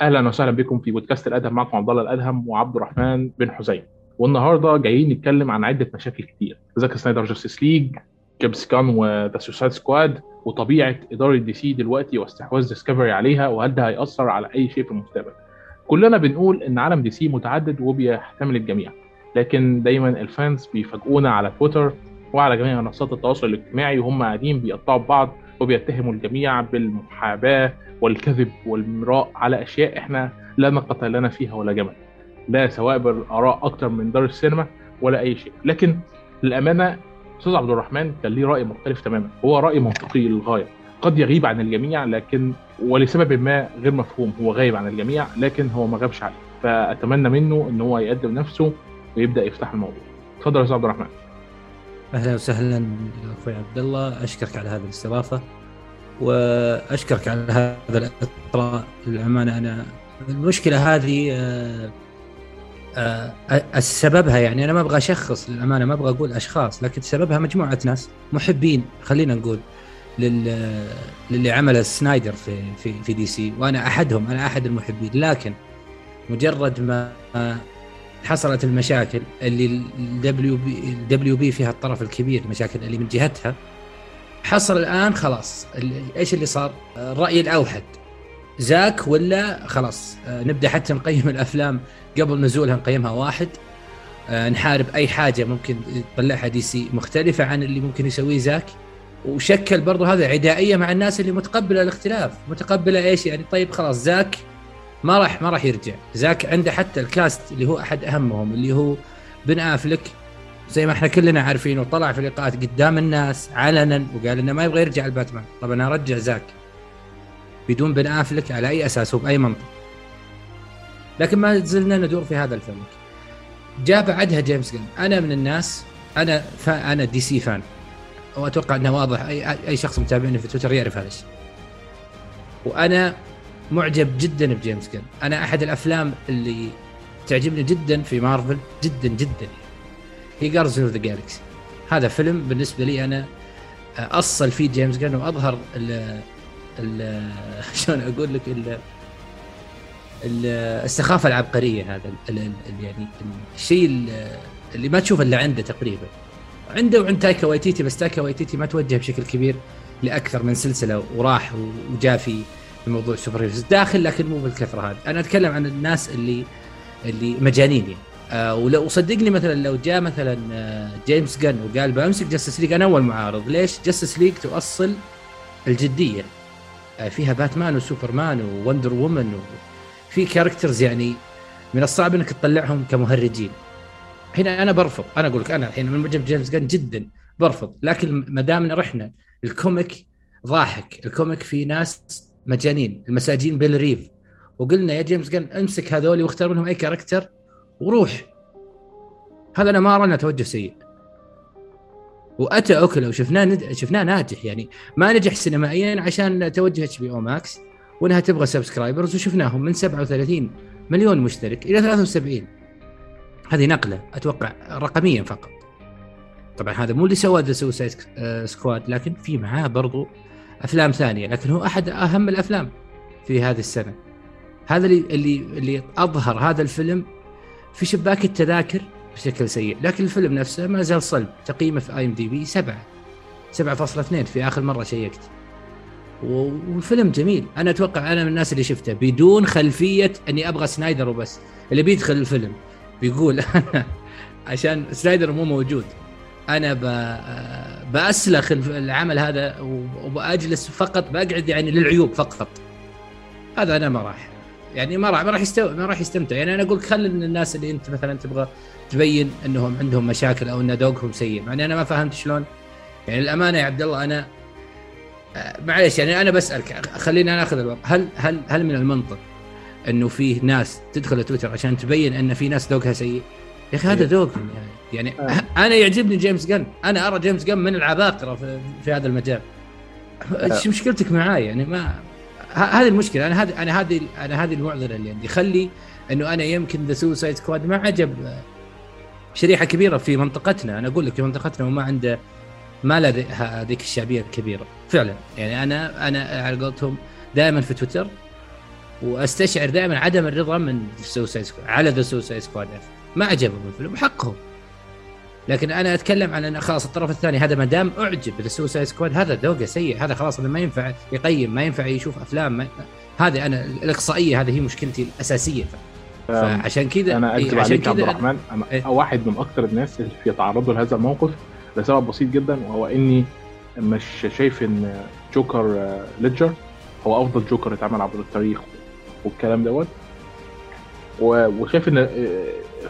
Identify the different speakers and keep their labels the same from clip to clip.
Speaker 1: أهلا وسهلا بكم في بودكاست الأدهم معكم عبد الله الأدهم وعبد الرحمن بن حزين والنهاردة جايين نتكلم عن عدة مشاكل كتير. زاك سنايدر Justice League جيمس غان و The Suicide Squad وطبيعة إدارة DC دلوقتي واستحواذ ديسكفري عليها وهل ده هيأثر على أي شيء في المستقبل. كلنا بنقول إن عالم DC متعدد وبيحتمل الجميع لكن دايما ال fans بيفاجئونا على تويتر وعلى جميع منصات التواصل الاجتماعي وهم قاعدين بيقطعوا ببعض وبيتهموا الجميع بالمحاباة والكذب والمراء على أشياء إحنا لا نقطة لنا فيها ولا جمل. لا سواء بالآراء أكتر من دار السينما ولا أي شيء. لكن للأمانة أستاذ عبد الرحمن كان ليه رأي مختلف تماما. هو رأي منطقي للغاية. قد يغيب عن الجميع لكن ولسبب ما غير مفهوم. هو غايب عن الجميع لكن هو ما غابش عليه. فأتمنى منه إن هو يقدم نفسه ويبدأ يفتح الموضوع. اتفضل يا أستاذ عبد الرحمن.
Speaker 2: أهلا وسهلا أخوي عبد الله أشكرك على هذه الاستضافة وأشكرك على هذا الاطراء للأمانة أنا المشكلة هذه آه، آه، السببها يعني أنا ما أبغى أشخص للأمانة ما أبغى أقول أشخاص لكن سببها مجموعة ناس محبين خلينا نقول لل للي عمله سنايدر في في في دي سي. وأنا أحدهم أنا أحد المحبين. لكن مجرد ما حصلت المشاكل اللي الدبليو بي الدبليو بي فيها الطرف الكبير المشاكل اللي من جهتها. حصل الآن خلاص. إيش اللي صار؟ الرأي الأوحد. زاك ولا خلاص؟ آه، نبدأ حتى نقيم الأفلام قبل نزولها نقيمها واحد. آه، نحارب أي حاجة ممكن يطلعها DC مختلفة عن اللي ممكن يسويه زاك. وشكل برضو هذا عدائية مع الناس اللي متقبلة الاختلاف متقبلة إيش يعني؟ طيب خلاص زاك ما راح ما راح يرجع. زاك عنده حتى ال cast اللي هو أحد أهمهم اللي هو بن أفلك. زي ما إحنا كلنا عارفين وطلع في لقاءات قدام الناس علنا وقال إنه ما يبغى يرجع الباتمان. طب أنا أرجع زاك. بدون بن أفلك على أي أساس؟ وبأي منطق. لكن ما زلنا ندور في هذا الفلك جاء بعدها جيمس جن أنا من الناس أنا أنا DC fan. وأتوقع إنه واضح أي أي شخص متابعني في تويتر يعرف هذا الشيء. وأنا معجب جدا بجيمس جن. أنا أحد الأفلام اللي تعجبني جدا في مارفل جدا جدا. هي Guardians of the Galaxy هذا فيلم بالنسبة لي أنا أصل فيه جيمس جن وأظهر ال ال شلون أقول لك ال السخافة العبقرية هذا يعني الشيء اللي ما تشوف إلا عنده تقريبا. عنده وعند تايكا وايتيتي بس تايكا وايتيتي ما توجه بشكل كبير لأكثر من سلسلة وراح وجاء في موضوع superheroes داخل لكن مو بالكثرة هذه. أنا أتكلم عن الناس اللي اللي مجانين يعني. آه ولو صدقني مثلا لو جاء مثلا آه جيمس جن وقال بمسك Justice League أنا أول معارض ليش Justice League تؤصل الجدية؟ آه فيها باتمان وسوبرمان Wonder Woman وفي characters يعني من الصعب إنك تطلعهم كمهرجين. هنا أنا برفض. أنا أقول لك أنا الحين من معجب جيمس جن جدا برفض. لكن ما دامنا رحنا ال comic ضاحك. ال comic في ناس مجانين المساجين Belle Reve. وقلنا يا جيمس جن امسك هذول واختار منهم أي character وروح. هذا أنا ما أرى توجه سيء. وأتى أكله وشفناه ند... شفناه ناجح يعني. ما نجح سينمائيا عشان توجه HBO Max وإنها تبغى subscribers وشفناهم من 37 مليون مشترك إلى 73 هذه نقلة أتوقع رقميا فقط. طبعا هذا مو اللي سوى The Suicide Squad لكن في معاه برضو أفلام ثانية لكن هو أحد أهم الأفلام في هذه السنة. هذا اللي اللي اللي أظهر هذا الفيلم في شباك التذاكر بشكل سيء. لكن الفيلم نفسه ما زال صلب تقييمه في IMDb 7 7.2 في آخر مرة شيكت. والفيلم جميل. أنا أتوقع أنا من الناس اللي شفته بدون خلفية أني أبغى سنايدر وبس. اللي بيدخل الفيلم بيقول أنا عشان سنايدر مو موجود. أنا بأسلخ العمل هذا وبأجلس فقط بقعد يعني للعيوب فقط. هذا أنا ما راح يعني ما راح ما راح يستو... ما راح يستمتع. يعني أنا أقول خلي الناس اللي أنت مثلا تبغى تبين أنهم عندهم مشاكل أو أن ذوقهم سيء. يعني أنا ما فهمت شلون. يعني الامانه يا عبد الله أنا معلش يعني أنا بسألك خلينا ناخذ الوقت. هل هل هل من المنطق أنه فيه ناس تدخل تويتر عشان تبين أن في ناس ذوقها سيء؟ يا أخي هذا إيه. ذوقهم يعني. يعني آه. أنا يعجبني جيمس غان. أنا أرى جيمس غان من العباقرة في, في هذا المجال. آه. إيش مشكلتك معاي؟ يعني ما هذه المشكلة. أنا هذه أنا هذه أنا هذه المعضلة اللي عندي. خلي إنه أنا يمكن The Suicide Squad ما عجب شريحة كبيرة في منطقتنا. أنا أقول لك في منطقتنا وما عنده ما له هذيك الشعبية الكبيرة. فعلا. يعني أنا أنا على قولتهم دائما في تويتر وأستشعر دائما عدم الرضا من Suicide Squad على The Suicide Squad ما عجبهم الفيلم حقهم لكن أنا أتكلم عن أن خلاص الطرف الثاني هذا ما دام أعجب بال Suicide Squad هذا ذوقه سيء هذا خلاص هذا ما ينفع يقيم ما ينفع يشوف أفلام ما هذه أنا الإقصائية هذه هي مشكلتي الأساسية. فعشان كذا
Speaker 1: أنا أكذب عليك عبد الرحمن. أنا إيه؟ واحد من أكثر الناس اللي يتعرضوا لهذا الموقف لسبب بسيط جدا وهو إني مش شايف إن جوكر ليدجر هو أفضل جوكر اتعمل عبر التاريخ والكلام دوت. وشايف إن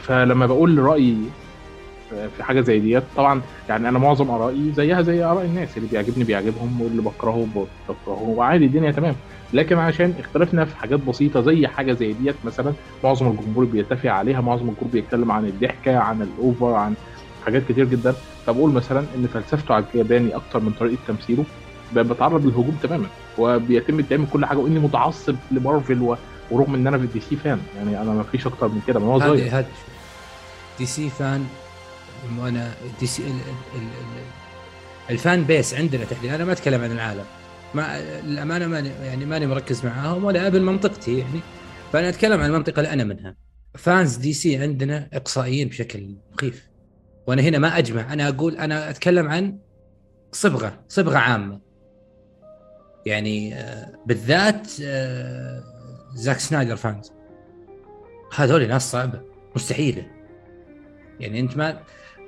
Speaker 1: فلما بقول رأيي في حاجة زي ديت. طبعا يعني أنا معظم آرائي زيها زي آراء الناس اللي بيعجبني بيعجبهم واللي بكرهه بكرهه وعادي الدنيا تمام. لكن عشان اختلفنا في حاجات بسيطة زي حاجة زي ديت مثلا معظم الجمهور بيتفق عليها معظم الجمهور بيتكلم عن الضحكة عن الأوفر عن حاجات كتير جدا. فبقول مثلا إن فلسفته عجباني أكتر من طريقة تمثيله بتعرض للهجوم تماما وبيتم الدعم كل حاجة وإني متعصب لمارفل و... ورغم إن أنا في DC fan. يعني أنا ما فيش أكتر من كده من هو صغير.
Speaker 2: دي سي فان وأنا دي سي ال ال ال الفان بيس عندنا تحديدا. أنا ما أتكلم عن العالم. ما الأمانة ماني يعني ماني مركز معاهم ولا أبي منطقتي يعني. فأنا أتكلم عن المنطقة اللي أنا منها. fans DC عندنا إقصائيين بشكل مخيف. وأنا هنا ما أجمع. أنا أقول أنا أتكلم عن صبغه صبغة عامة. يعني بالذات زاك سنايدر fans. هذول ناس صعبة. مستحيلة. يعني أنت ما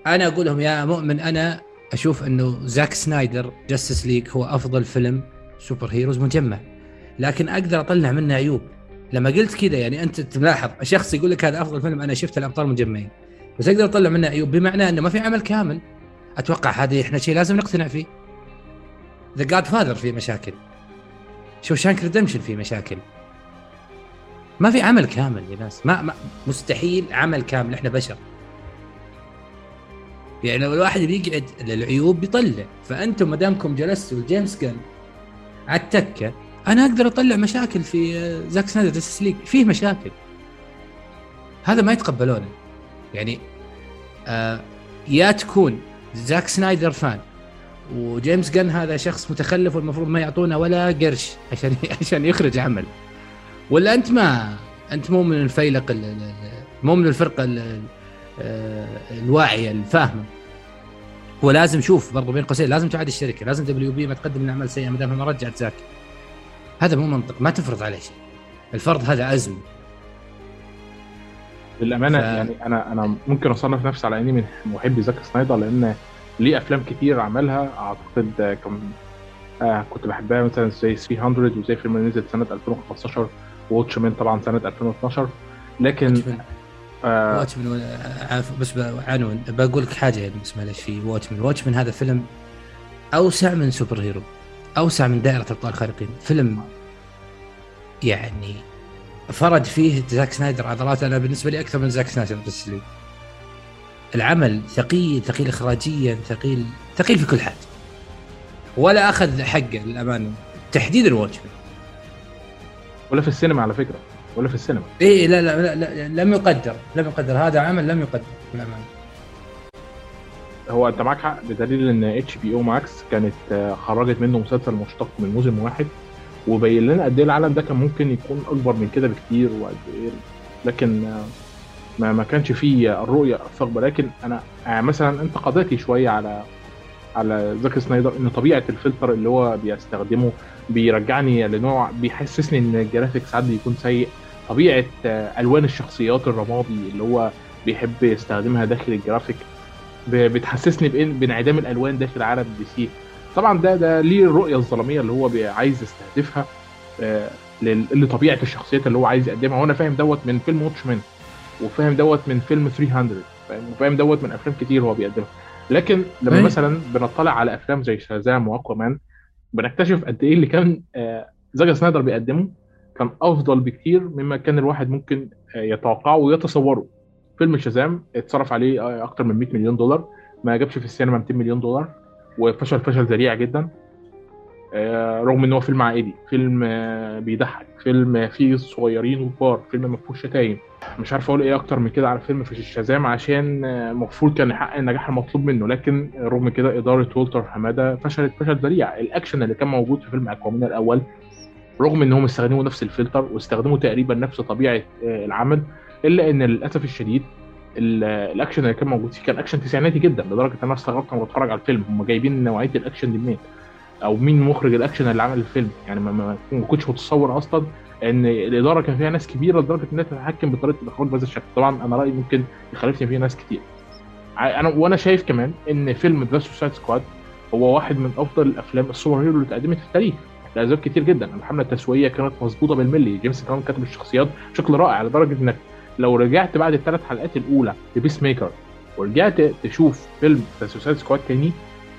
Speaker 2: أنا أقول لهم يا مؤمن أنا أشوف إنه Zack Snyder Justice League هو أفضل فيلم superheroes مجمع. لكن أقدر أطلع منه عيوب. لما قلت كذا يعني أنت تلاحظ شخص يقول لك هذا أفضل فيلم أنا شفت الأبطال مجمعين. بس أقدر أطلع منه عيوب بمعنى إنه ما في عمل كامل. أتوقع هذا إحنا شيء لازم نقتنع فيه. The Godfather فيه مشاكل. Shawshank Redemption فيه مشاكل. ما في عمل كامل يا ناس. ما, ما مستحيل عمل كامل. إحنا بشر. يعني لو الواحد بيقعد للعيوب بيطلع. فأنتم ما دامكم جلستوا جيمس غان على التكة أنا أقدر أطلع مشاكل في Zack Snyder Justice League فيه مشاكل. هذا ما يتقبلونه. يعني آه يا تكون زاك سنايدر fan وجيمس غان هذا شخص متخلف والمفروض ما يعطونا ولا قرش عشان عشان يخرج عمل. ولا أنت ما أنت مو من الفيلق مو من الفرقة الواعيه الفاهمه ولازم شوف برضو بين قوسين لازم تعاد الشركة لازم WB ما تقدم لنا أعمال سيئة ما دام ما رجعت زاك هذا مو منطق ما تفرض عليه شيء. الفرض هذا أزمة.
Speaker 1: للأمانة ف... يعني أنا أنا ممكن أصنف نفسي على إني من محبي زاك سنايدر لأن ليه أفلام كتير عملها. أعتقد كم آه كنت بحبها مثلا زي 300 وزي فيلم نزل سنة 2015 Watchmen طبعا سنة 2012 لكن
Speaker 2: آه Watchmen بس عنون بقول لك حاجة يعني بس معلش في Watchmen Watchmen هذا فيلم أوسع من superhero أوسع من دائرة أبطال خارقين فيلم يعني فرد فيه زاك سنايدر عضلات أنا بالنسبة لي أكثر من زاك سنايدر بس لي. العمل ثقيل ثقيل اخراجيا ثقيل ثقيل في كل حاجة ولا أخذ حقه للأمانة. تحديدا Watchmen
Speaker 1: ولا في السينما على فكرة. ولا في السينما؟
Speaker 2: اي لا لا, لا, لا لم يقدر لم يقدر. هذا عمل لم يقدر بالأمانة.
Speaker 1: هو أنت معاك حق بدليل إن HBO Max كانت خرجت منه مسلسل مشتق من موسم واحد وبين لنا قد إيه العالم ده كان ممكن يكون أكبر من كده بكتير وقد إيه. لكن ما ما كانش فيه الرؤية الثاقبة لكن أنا مثلا انتقاداتي شوية على على زاك سنايدر إن طبيعة الفلتر اللي هو بيستخدمه بيرجعني لنوع بيحسسني إن ال graphics ساعات بيكون سيء. طبيعة ألوان الشخصيات الرمادي اللي هو بيحب يستخدمها داخل الجرافيك بتحسسني بانعدام الألوان داخل عالم DC. طبعا ده ده ليه الرؤية الظلامية اللي هو عايز يستهدفها لطبيعة الشخصيات اللي هو عايز يقدمها. وأنا فاهم دوت من فيلم Watchmen وفاهم دوت من فيلم 300 وفاهم دوت من أفلام كتير هو بيقدمها. لكن لما مثلا بنطلع على أفلام زي Shazam و Aquaman بنكتشف قد إيه اللي كان زاك سنايدر بيقدمه. كان أفضل بكتير مما كان الواحد ممكن يتوقعه ويتصوره. فيلم Shazam اتصرف عليه أكتر من 100 مليون دولار. ما جابش في السينما 200 مليون دولار وفشل فشل ذريع جدا. رغم إن هو فيلم عائلي فيلم بيضحك فيلم فيه صغيرين وكبار فيلم ما فيهوش شتايم. مش عارف أقول إيه أكتر من كده على فيلم في ال Shazam عشان المفروض كان يحقق النجاح المطلوب منه. لكن رغم كده إدارة والتر حمادة فشلت فشل ذريع. الأكشن اللي كان موجود في فيلم Aquaman الأول رغم إنهم استخدموا نفس الفلتر واستخدموا تقريبا نفس طبيعة آه، العمل إلا إن للأسف الشديد ال- الأكشن اللي كان موجود فيه كان أكشن تسعيناتي جدا لدرجة إن أنا استغربت وأنا بتفرج على الفيلم. هم جايبين نوعية الأكشن دي منين؟ أو مين مخرج الأكشن اللي عمل الفيلم؟ يعني ما, ما, كنتش متصور أصلا إن الإدارة كان فيها ناس كبيرة لدرجة انها تتحكم بطريقة الإخراج بهذا الشكل طبعا أنا رأيي ممكن يخالفني فيه ناس كتير. أنا وأنا شايف كمان إن فيلم The Suicide Squad هو واحد من أفضل الأفلام ال superhero اللي اتقدمت في التاريخ. لاسباب كتير جدا. الحمله التسويقية كانت مظبوطة بالملي. جيمس كان كاتب الشخصيات بشكل رائع لدرجة إنك لو رجعت بعد الثلاث حلقات الأولى ل Peacemaker ورجعت تشوف فيلم Suicide Squad تاني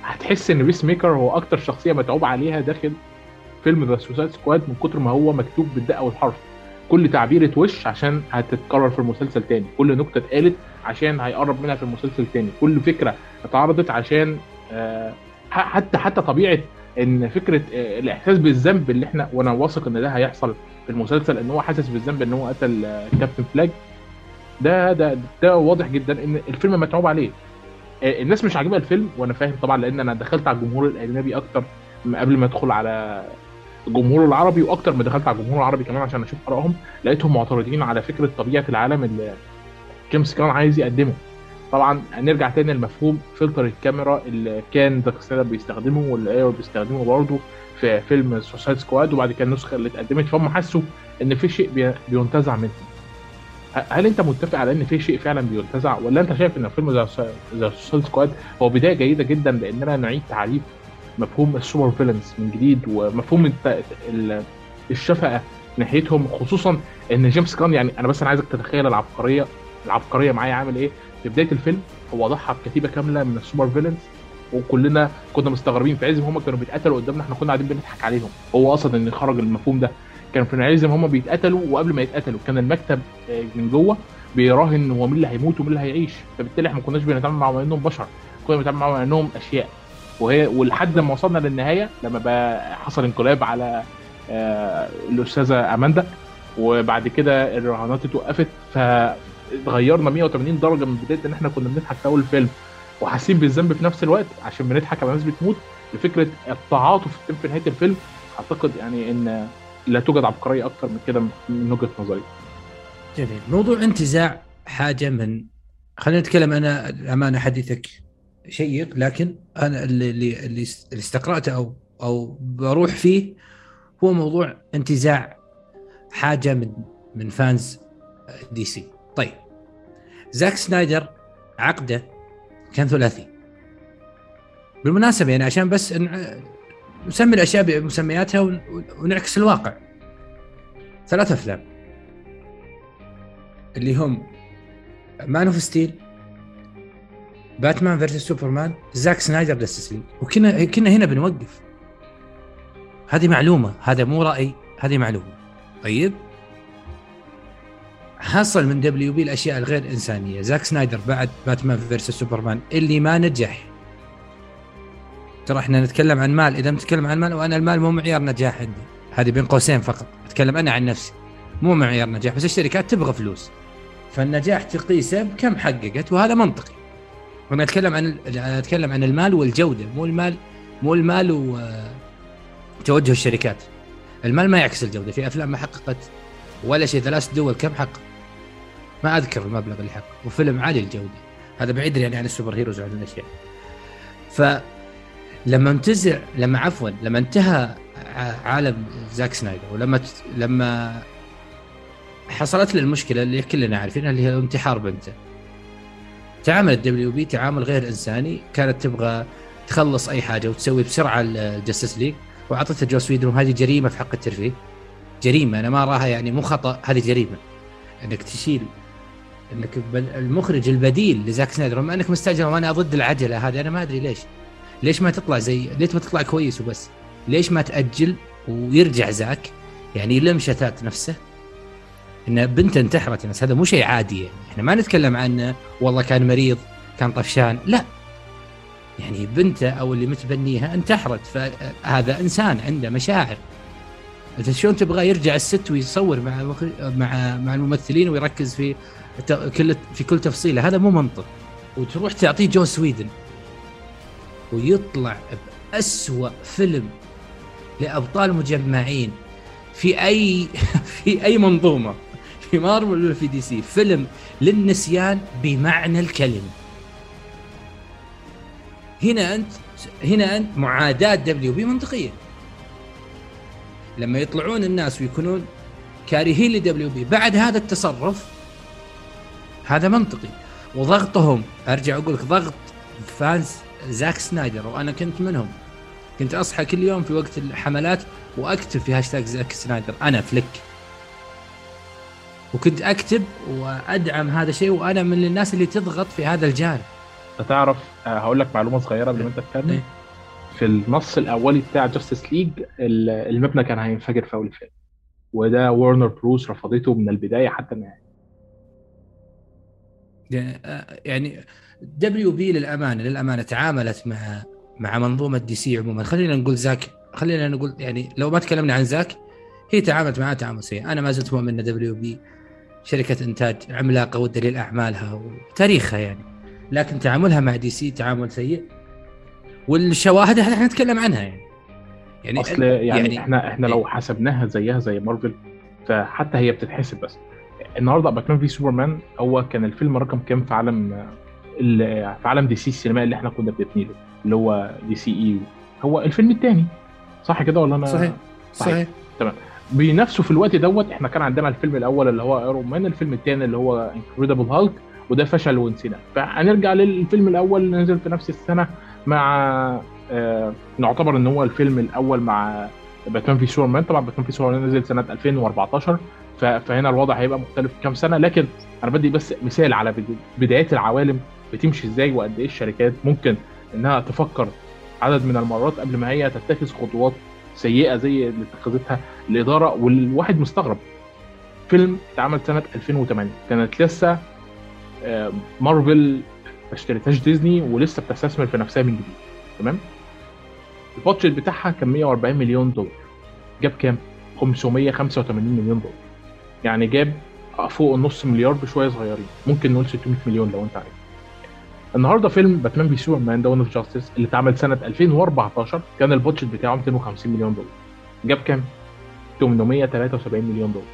Speaker 1: هتحس إن Peacemaker هو أكتر شخصية متعوب عليها داخل فيلم The Suicide Squad من كتر ما هو مكتوب بالدقة والحرف. كل تعبيره وش عشان هتتكرر في المسلسل تاني. كل نكتة اتقالت عشان هيقرب منها في المسلسل تاني. كل فكرة اتعرضت عشان آه، حتى حتى طبيعة إن فكرة آه، الإحساس بالذنب اللي إحنا وأنا واثق إن ده هيحصل في المسلسل إن هو حاسس بالذنب إن هو قتل آه، كابتن فلاج. ده ده ده واضح جدا إن الفيلم متعوب عليه. آه، الناس مش عاجبها الفيلم وأنا فاهم طبعا لأن أنا دخلت على الجمهور الأجنبي أكتر قبل ما ادخل على الجمهور العربي وأكتر ما دخلت على الجمهور العربي كمان عشان أشوف آرائهم لقيتهم معترضين على فكرة طبيعة العالم اللي جيمس كان عايز يقدمه. طبعا هنرجع تاني لمفهوم فلتر الكاميرا اللي كان زاك سنايدر بيستخدمه واللي أيوه بيستخدمه برضه في فيلم Suicide Squad وبعد كده النسخة اللي اتقدمت فهم حسوا إن في شيء بي- بينتزع منهم. هل أنت متفق على إن في شيء فعلا بينتزع ولا أنت شايف إن فيلم The Suicide Squad هو بداية جيدة جدا لأننا نعيد تعريف مفهوم ال super villains من جديد ومفهوم الشفقة ناحيتهم خصوصا إن جيمس كان يعني أنا بس أنا عايزك تتخيل العبقريه العبقرية معايا عامل إيه؟ في بداية الفيلم هو ضحى بكتيبة كاملة من ال super villains وكلنا كنا مستغربين في عز هم كانوا بيتقتلوا قدامنا إحنا كنا قاعدين بنضحك عليهم. هو قصد ان خرج المفهوم ده. كان في عز هم بيتقتلوا وقبل ما يتقتلوا كان المكتب آه، من جوه بيراهن هو مين اللي هيموت ومين اللي هيعيش. فبالتالي إحنا ما كناش بنتعامل معاهم انهم بشر كنا بنتعامل معاهم انهم أشياء. وهي ولحد ما وصلنا للنهاية لما بقى حصل انقلاب على آه، الأستاذة أماندا وبعد كده الرهانات اتوقفت فغيرنا 180 درجة من بداية إن إحنا كنا بنضحك في أول الفيلم وحاسين بالذنب في نفس الوقت عشان بنضحك على ناس بتموت. لفكره التعاطف في نهاية الفيلم أعتقد يعني إن لا توجد عبقرية أكتر من كده من وجهة نظري.
Speaker 2: جميل. موضوع انتزاع حاجة من خلينا نتكلم أنا أمانة حديثك شيق لكن أنا اللي اللي اللي استقرأته أو أو بروح فيه هو موضوع انتزاع حاجة من من fans DC. طيب. زاك سنايدر عقده كان ثلاثي. بالمناسبة يعني عشان بس نسمي الأشياء بمسمياتها ون- ونعكس الواقع. ثلاث أفلام. اللي هم Man of Steel Batman versus Superman زاك سنايدر Justice League وكنا كنا هنا بنوقف. هذه معلومة هذا مو رأي هذه معلومة. طيب. حصل من WB الأشياء الغير إنسانية. زاك سنايدر بعد Batman versus Superman اللي ما نجح. ترى إحنا نتكلم عن مال. إذا نتكلم عن مال وأنا المال مو معيار نجاح عندي. هذه بين قوسين فقط. أتكلم أنا عن نفسي. مو معيار نجاح بس الشركات تبغى فلوس. فالنجاح تقيسه بكم حققت وهذا منطقي. وأنا أتكلم عن أتكلم عن المال والجودة مو المال مو المال وتوجه الشركات. المال ما يعكس الجودة. في أفلام ما حققت ولا شيء. ثلاث دول كم حقق؟ ما أذكر المبلغ اللي حقق وفيلم عالي الجودة. هذا بعيد يعني عن السوبر هيروز وعن الأشياء. فلما انتزع لما عفوا لما انتهى عالم زاك سنايدر ولما ت... لما حصلت له المشكلة اللي كلنا عارفينها اللي هي انتحار بنته. تعامل ال WB تعامل غير إنساني كانت تبغى تخلص أي حاجة وتسوي بسرعة ال Justice League وأعطتها جوس ويدون وهذه جريمة في حق الترفيه. جريمة أنا ما اراها يعني مو خطأ هذه جريمة. إنك تشيل إنك المخرج البديل لزاك سنايدر. بما إنك مستعجل وأنا ضد العجلة هذه أنا ما أدري ليش. ليش ما تطلع زي ليش ما تطلع كويس وبس؟ ليش ما تأجل ويرجع زاك؟ يعني يلم شتات نفسه. إن بنته انتحرت بس هذا مو شيء عادي. يعني إحنا ما نتكلم عن والله كان مريض كان طفشان. لا. يعني بنته أو اللي متبنيها انتحرت فهذا إنسان عنده مشاعر. أنت شلون تبغاه يرجع الست ويصور مع مع مع الممثلين ويركز في كل في كل تفصيلة. هذا مو منطق. وتروح تعطيه جوس ويدون. ويطلع بأسوأ فيلم لأبطال مجمعين. في أي في أي منظومة. في مارفل ولا في DC. فيلم للنسيان بمعنى الكلمة. هنا أنت هنا أنت معاداة WB منطقية. لما يطلعون الناس ويكونون كارهين ل WB. بعد هذا التصرف هذا منطقي. وضغطهم أرجع أقول لك ضغط fans زاك سنايدر وأنا كنت منهم. كنت أصحى كل يوم في وقت الحملات وأكتب في هاشتاج زاك سنايدر بن أفليك. وكنت أكتب وأدعم هذا الشيء وأنا من الناس اللي تضغط في هذا الجانب.
Speaker 1: تعرف آه، هقول لك معلومة صغيرة قبل ما أنت تكمل.
Speaker 2: إيه.
Speaker 1: في النص الأولي بتاع Justice League المبنى كان هينفجر في أول الفيلم. وده Warner Bros رفضته من البداية حتى النهاية.
Speaker 2: يعني WB للأمانة للأمانة تعاملت مع مع منظومة DC عموما. خلينا نقول زاك خلينا نقول يعني لو ما تكلمنا عن زاك هي تعاملت معاه تعامل سيء. أنا ما زلت مؤمن إن WB شركة إنتاج عملاقة ودليل أعمالها وتاريخها يعني. لكن تعاملها مع دي سي تعامل سيء والشواهد إحنا نتكلم عنها يعني.
Speaker 1: يعني أصل يعني, يعني إحنا إحنا لو حسبناها زيها زي مارفل فحتى هي بتتحسب بس. النهارده Batman v Superman هو كان الفيلم رقم كام في عالم في عالم DC السينمائي اللي إحنا كنا بنبني له اللي هو DCEU. هو الفيلم الثاني صح كده ولا أنا
Speaker 2: صحيح صحيح, صحيح.
Speaker 1: تمام. بنفسه في الوقت دوت إحنا كان عندنا الفيلم الأول اللي هو Iron Man الفيلم الثاني اللي هو Incredible Hulk وده فشل ونسينا. فهنرجع للفيلم الأول اللي نزل في نفس السنة مع آه نعتبر إن هو الفيلم الأول مع باتمان في سوبرمان طبعا باتمان في سوبرمان نزل سنة 2014 فهنا الوضع هيبقى مختلف كام سنة. لكن أنا بدي بس مثال على بدايات العوالم بتمشي إزاي وقد إيه الشركات ممكن إنها تفكر عدد من المرات قبل ما هي تتخذ خطوات سيئة زي اللي اتخذتها الإدارة. والواحد مستغرب. فيلم اتعمل سنة 2008 كانت لسه مارفل ما اشتريتهاش ديزني ولسه بتستثمر في نفسها من جديد. تمام؟ ال budget بتاعها كان 140 مليون دولار. جاب كام؟ 585 مليون دولار. يعني جاب فوق النص مليار بشوية صغيرين. ممكن نقول 600 مليون لو انت عايز. النهارده فيلم Batman v Superman Dawn of Justice اللي اتعمل سنة 2014 كان ال budget بتاعه 250 مليون دولار. جاب كام؟ 873 مليون دولار.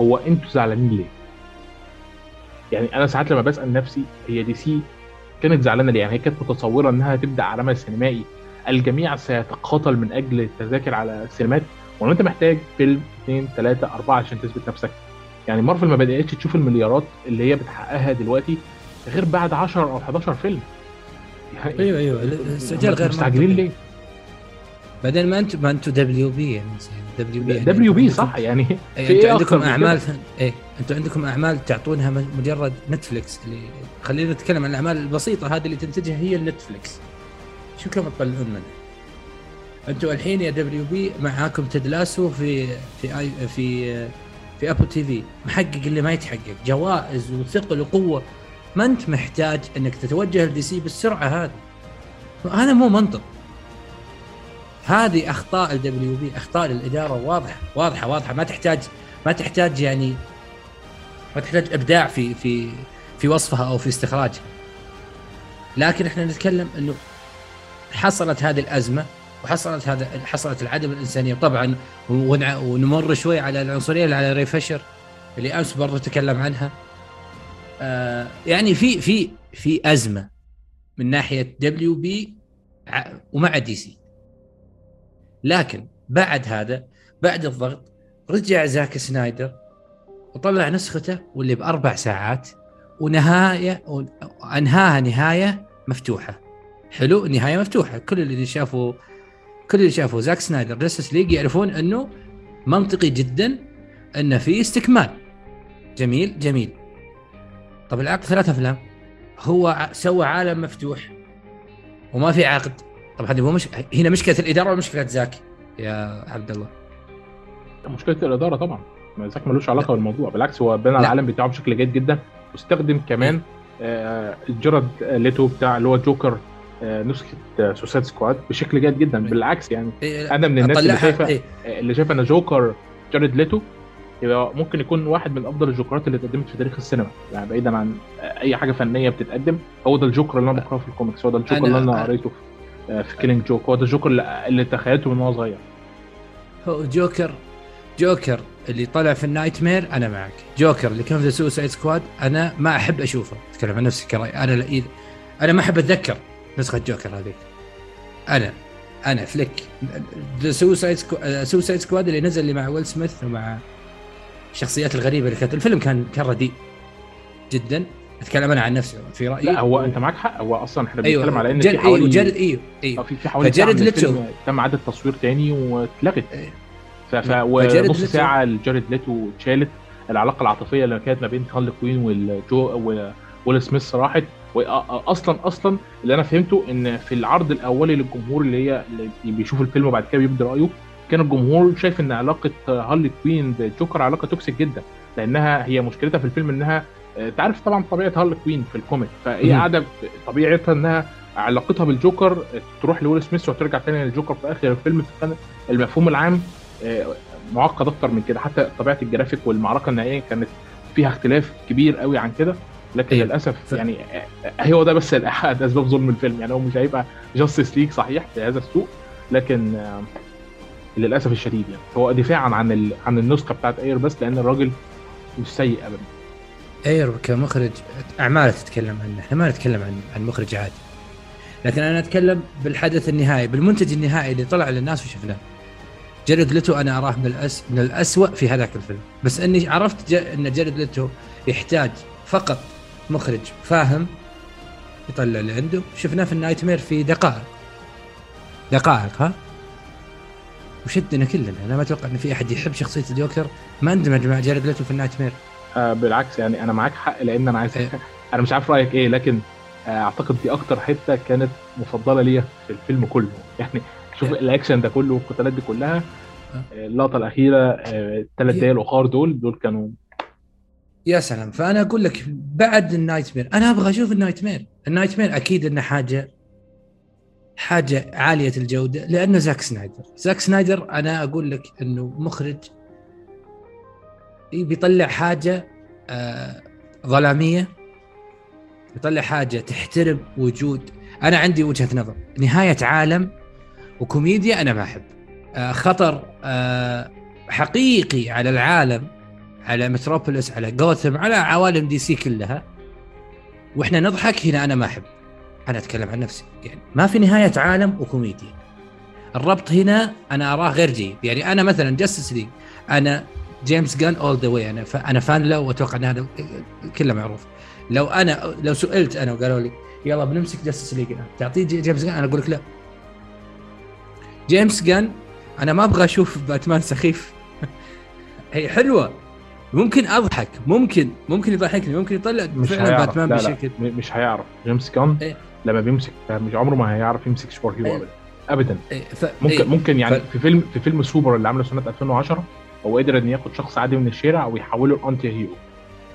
Speaker 1: هو أنتوا زعلانين ليه؟ يعني أنا ساعات لما بسأل نفسي هي دي سي كانت زعلانة ليه؟ يعني هي كانت متصورة إنها تبدأ عمل سينمائي الجميع سيتقاتل من أجل التذاكر على السينمات ولا أنت محتاج فيلم اثنين ثلاثة أربعة عشان تثبت نفسك. يعني مارفل ما بدأتش تشوف المليارات اللي هي بتحققها دلوقتي غير بعد 10 أو 11 فيلم.
Speaker 2: يعني أيوه أيوه.
Speaker 1: الاستعجال غير مستعجلين ليه؟
Speaker 2: بعدين ما أنتم ما أنتم دبليو بي يعني
Speaker 1: دبليو بي دبليو بي صح يعني
Speaker 2: إيه، أنتم عندكم اعمال إيه أنتم عندكم أعمال تعطونها مجرد Netflix اللي خلينا نتكلم عن الأعمال البسيطة هذه اللي تنتجها هي ال Netflix كم تطلعون منها؟ أنتم الحين يا WB معاكم Ted Lasso في في اي في في Apple TV. محقق اللي ما يتحقق. جوائز وثقل وقوة. ما أنت محتاج إنك تتوجه ل DC بالسرعة هذه. هذا مو منطق. هذه أخطاء ال WB. أخطاء الاداره واضحة. واضحة واضحة. ما تحتاج ما تحتاج يعني ما تحتاج إبداع في في في وصفها أو في استخراجها. لكن إحنا نتكلم إنه حصلت هذه الأزمة وحصلت هذا حصلت العدم الإنسانية. طبعا ونمر شوي على العنصرية اللي على ري فشر اللي أمس برضه تكلم عنها. آه يعني في في في أزمة من ناحية WB ومع DC. لكن بعد هذا بعد الضغط رجع زاك سنايدر وطلع نسخته واللي بأربع ساعات ونهاية أنهاها نهاية مفتوحة. حلو نهايه مفتوحة. كل اللي شافوا كل اللي شافوا زاك سنايدر Justice League يعرفون إنه منطقي جدا انه في استكمال. جميل جميل. طب العقد ثلاث أفلام. هو سوى عالم مفتوح وما في عقد. طب هذه مو مش... هنا مشكلة الإدارة ولا مشكلة زاك يا عبد الله؟
Speaker 1: مشكلة الإدارة طبعا. زاك ملوش علاقة بالموضوع. بالعكس هو بنى العالم بتاعه بشكل جيد جدا. واستخدم كمان آه الجرد ليتو بتاع اللي هو جوكر. نسخة Suicide Squad بشكل جيد جدا. بالعكس يعني إيه أنا من الناس اللي شايفه إيه؟ اللي شايفة إن جوكر جارد ليتو يبقى ممكن يكون واحد من أفضل الجوكرات اللي اتقدمت في تاريخ السينما. يعني بعيدا عن أي حاجة فنية بتتقدم هو ده الجوكر اللي أنا بقراه في الكوميكس. هو ده الجوكر اللي أنا قريته في Killing Joke هو ده الجوكر اللي تخيلته من وأنا صغير.
Speaker 2: هو جوكر جوكر اللي طلع في ال nightmare أنا معك. جوكر اللي كان في Suicide Squad أنا ما أحب أشوفه. أتكلم عن نفسي كرأي. أنا لا أنا ما أحب أتذكر. نسخة جوكر هذيك. أنا أنا فليك. سوسايد سوسايد سكواد اللي نزل اللي مع ويل سميث ومع الشخصيات الغريبة اللي كانت الفيلم كان كان رديء جدا. أتكلم أنا عن نفسي في رأيي.
Speaker 1: لا هو أنت معاك حق. هو أصلا إحنا
Speaker 2: أيوة.
Speaker 1: بنتكلم على إن
Speaker 2: جر...
Speaker 1: في حوالي
Speaker 2: أيوه جر... أيوه.
Speaker 1: آه،
Speaker 2: أيوه
Speaker 1: في في حوالي
Speaker 2: فجارد ليتو.
Speaker 1: تم اعاده تصوير تاني واتلغت.
Speaker 2: إيه.
Speaker 1: ف... ف... ونص
Speaker 2: ليتو-
Speaker 1: ساعة لجارد ليتو اتشالت. العلاقة العاطفية اللي كانت ما بين هارلي كوين والجو وويل سميث راحت. واصلا أصلا اللي أنا فهمته إن في العرض الأولي للجمهور اللي هي اللي بيشوف الفيلم وبعد كده بيبدي رأيه كان الجمهور شايف إن علاقة هارلي كوين بجوكر علاقة toxic جدا لأنها هي مشكلتها في الفيلم إنها آه، أنت عارف طبعا طبيعة هارلي كوين في ال
Speaker 2: comic
Speaker 1: فهي. قاعدة طبيعتها إنها علاقتها بالجوكر تروح لويل سميث وترجع تاني للجوكر في آخر الفيلم فكان المفهوم العام آه، معقد أكتر من كده حتى طبيعة الجرافيك والمعركة النهائية كانت فيها اختلاف كبير قوي عن كده لكن
Speaker 2: أيوة.
Speaker 1: للأسف
Speaker 2: ف-
Speaker 1: يعني آه، هو ده بس احد أسباب ظلم الفيلم. يعني هو مش هيبقى Justice League صحيح في هذا السوق لكن آه، للأسف الشديد يعني. هو دفاعا عن ال... عن النسخة بتاعت اير بس لأن الراجل مش سيء ابدا.
Speaker 2: اير كمخرج اعماله تتكلم عنه إحنا ما نتكلم عن عن مخرج عادي. لكن أنا أتكلم بالحدث النهائي بالمنتج النهائي اللي طلع للناس وشفناه. جارد ليتو أنا أراه من الأس من الاسوء في هذاك الفيلم. بس إني عرفت ج... إن جارد ليتو يحتاج فقط مخرج فاهم يطلع اللي عنده شفناه في ال nightmare في دقائق دقائق ها وشدنا كلنا أنا ما أتوقع إن في أحد يحب شخصية الجوكر ما اندمج مع جارد ليتو في ال nightmare
Speaker 1: آه بالعكس يعني أنا معاك حق لأن أنا عايز
Speaker 2: إيه.
Speaker 1: أنا مش عارف رأيك إيه لكن آه أعتقد دي أكتر حتة كانت مفضلة ليا في الفيلم كله يعني شوف
Speaker 2: إيه.
Speaker 1: الأكشن ده كله والقتالات دي كلها
Speaker 2: آه.
Speaker 1: آه، اللقطة الأخيرة الثلاث
Speaker 2: إيه.
Speaker 1: دقايق الآخر دول دول كانوا
Speaker 2: يا سلام. فأنا أقول لك بعد ال nightmare أنا أبغى أشوف ال nightmare ال nightmare أكيد إنه حاجة حاجة عالية الجودة لأنه زاك سنايدر. زاك سنايدر أنا أقول لك إنه مخرج بيطلع حاجة آه ظلامية يطلع حاجة تحترم وجود. أنا عندي وجهة نظر. نهاية عالم وكوميديا أنا ما أحب. آه خطر آه حقيقي على العالم على متروبوليس على جوثم على عوالم DC كلها. وإحنا نضحك هنا أنا ما أحب. أنا أتكلم عن نفسي. يعني ما في نهاية عالم وكوميديا. الربط هنا أنا أراه غير جيد. يعني أنا مثلا Justice League أنا جيمس جان all the way أنا. أنا fan له وأتوقع ان هذا كله معروف. لو أنا لو سئلت أنا وقالوا لي يلا بنمسك Justice League تعطيه جي- جيمس جان؟ أنا أقول لك لا. جيمس جان أنا ما أبغى أشوف باتمان سخيف. هي حلوة. ممكن أضحك ممكن ممكن يضحكني ممكن يطلع
Speaker 1: مش
Speaker 2: فعلا
Speaker 1: هيعرف.
Speaker 2: باتمان
Speaker 1: لا لا
Speaker 2: بشكل
Speaker 1: م- مش هيعرف. جيمس كان
Speaker 2: إيه.
Speaker 1: لما بيمسك مش عمره ما هيعرف يمسك super hero
Speaker 2: إيه.
Speaker 1: ابدا. ابدا.
Speaker 2: إيه، ف...
Speaker 1: ممكن
Speaker 2: إيه،
Speaker 1: ممكن يعني
Speaker 2: ف-
Speaker 1: في فيلم في فيلم سوبر اللي عمله سنة 2010 هو قدر إن ياخد شخص عادي من الشارع ويحوله ل anti hero.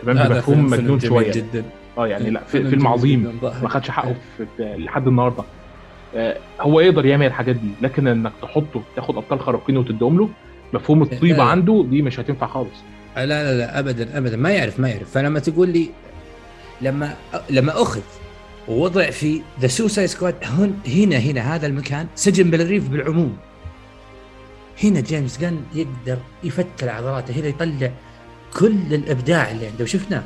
Speaker 2: تمام؟
Speaker 1: بمفهوم مجنون شوية.
Speaker 2: جدا.
Speaker 1: آه يعني لا في-
Speaker 2: فيلم
Speaker 1: فيلم عظيم. ما خدش حقه في في- لحد النهارده. آه، هو يقدر يعمل الحاجات دي لكن إنك تحطه تاخد أبطال خارقين وتديهم له مفهوم الطيبة
Speaker 2: لا.
Speaker 1: عنده دي مش هتنفع خالص.
Speaker 2: لا لا لا ابدا ابدا ما يعرف ما يعرف. فلما تقول لي لما لما أخذ ووضع في The Suicide Squad هن هنا هنا هذا المكان سجن Belle Reve بالعموم. هنا جيمس جان يقدر يفتل عضلاته هنا يطلع كل الإبداع اللي عنده. وشفناه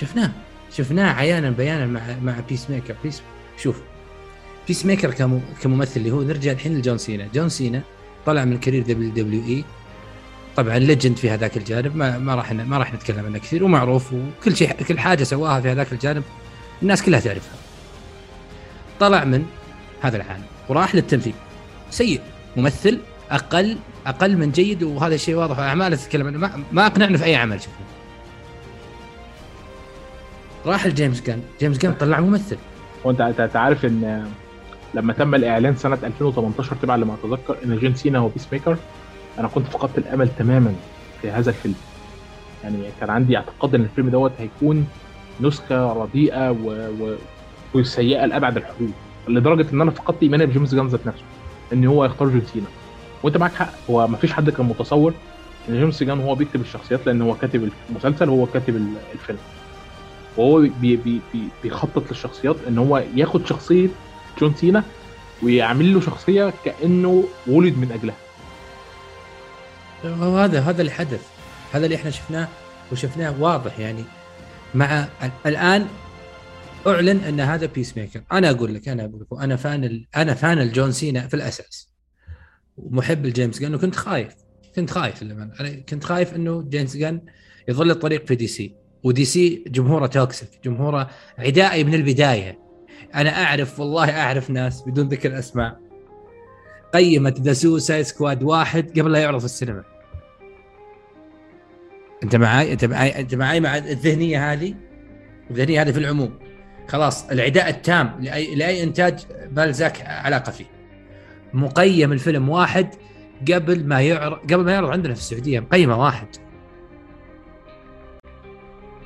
Speaker 2: شفناه شفناه عيانا بيانا مع مع Peacemaker Peace شوف Peacemaker كم كممثل اللي هو نرجع الحين لجون سينا. جون سينا طلع من كارير دبليو دبليو اي طبعا legend في هذاك الجانب ما ما راح ما راح نتكلم عنه كثير ومعروف وكل شيء كل حاجة سواها في هذاك الجانب الناس كلها تعرفها. طلع من هذا العالم وراح للتمثيل سيء ممثل أقل أقل من جيد وهذا الشيء واضح اعماله تتكلم عنه ما, ما في أي عمل شفنا. راح لجيمس غان، جيمس غان طلع ممثل
Speaker 1: وانت أنت عارف إن لما تم الإعلان سنة 2018 تبع لما اتذكر إن جون سينا هو Peacemaker أنا كنت فقدت الأمل تماما في هذا الفيلم. يعني كان عندي اعتقاد إن الفيلم دوت هيكون نسخة رديئة و... و... وسيئة لأبعد الحدود لدرجة إن أنا فقدت إيماني بجيمس غان ذات نفسه إن هو يختار جون سينا. وأنت معاك حق هو ما فيش حد كان متصور إن جيمس غان هو بيكتب الشخصيات لأن هو كاتب المسلسل هو كاتب ال- الفيلم. وهو بي بي بي بيخطط للشخصيات إن هو ياخد شخصية جون سينا ويعمل له شخصية كأنه ولد من أجلها.
Speaker 2: هذا هذا اللي حدث هذا اللي إحنا شفناه وشفناه واضح يعني. مع الآن أعلن أن هذا Peacemaker أنا أقول لك أنا أقول لك أنا fan أنا fan لجون سينا في الأساس. ومحب لجيمس غان وكنت خايف. كنت خايف أنا كنت خايف إنه جيمس غان يضل الطريق في DC و DC جمهوره toxic جمهوره عدائي من البداية. أنا أعرف والله أعرف ناس بدون ذكر أسماء. قيمت The Suicide Squad واحد قبل لا يعرض في السينما. انت معي انت معي انت معي مع الذهنية هذه؟ الذهنية هذه في العموم. خلاص العداء التام لاي لأي إنتاج لزاك علاقة فيه. مقيم الفيلم واحد قبل ما يعرض قبل ما يعرض عندنا في السعودية مقيمة واحد.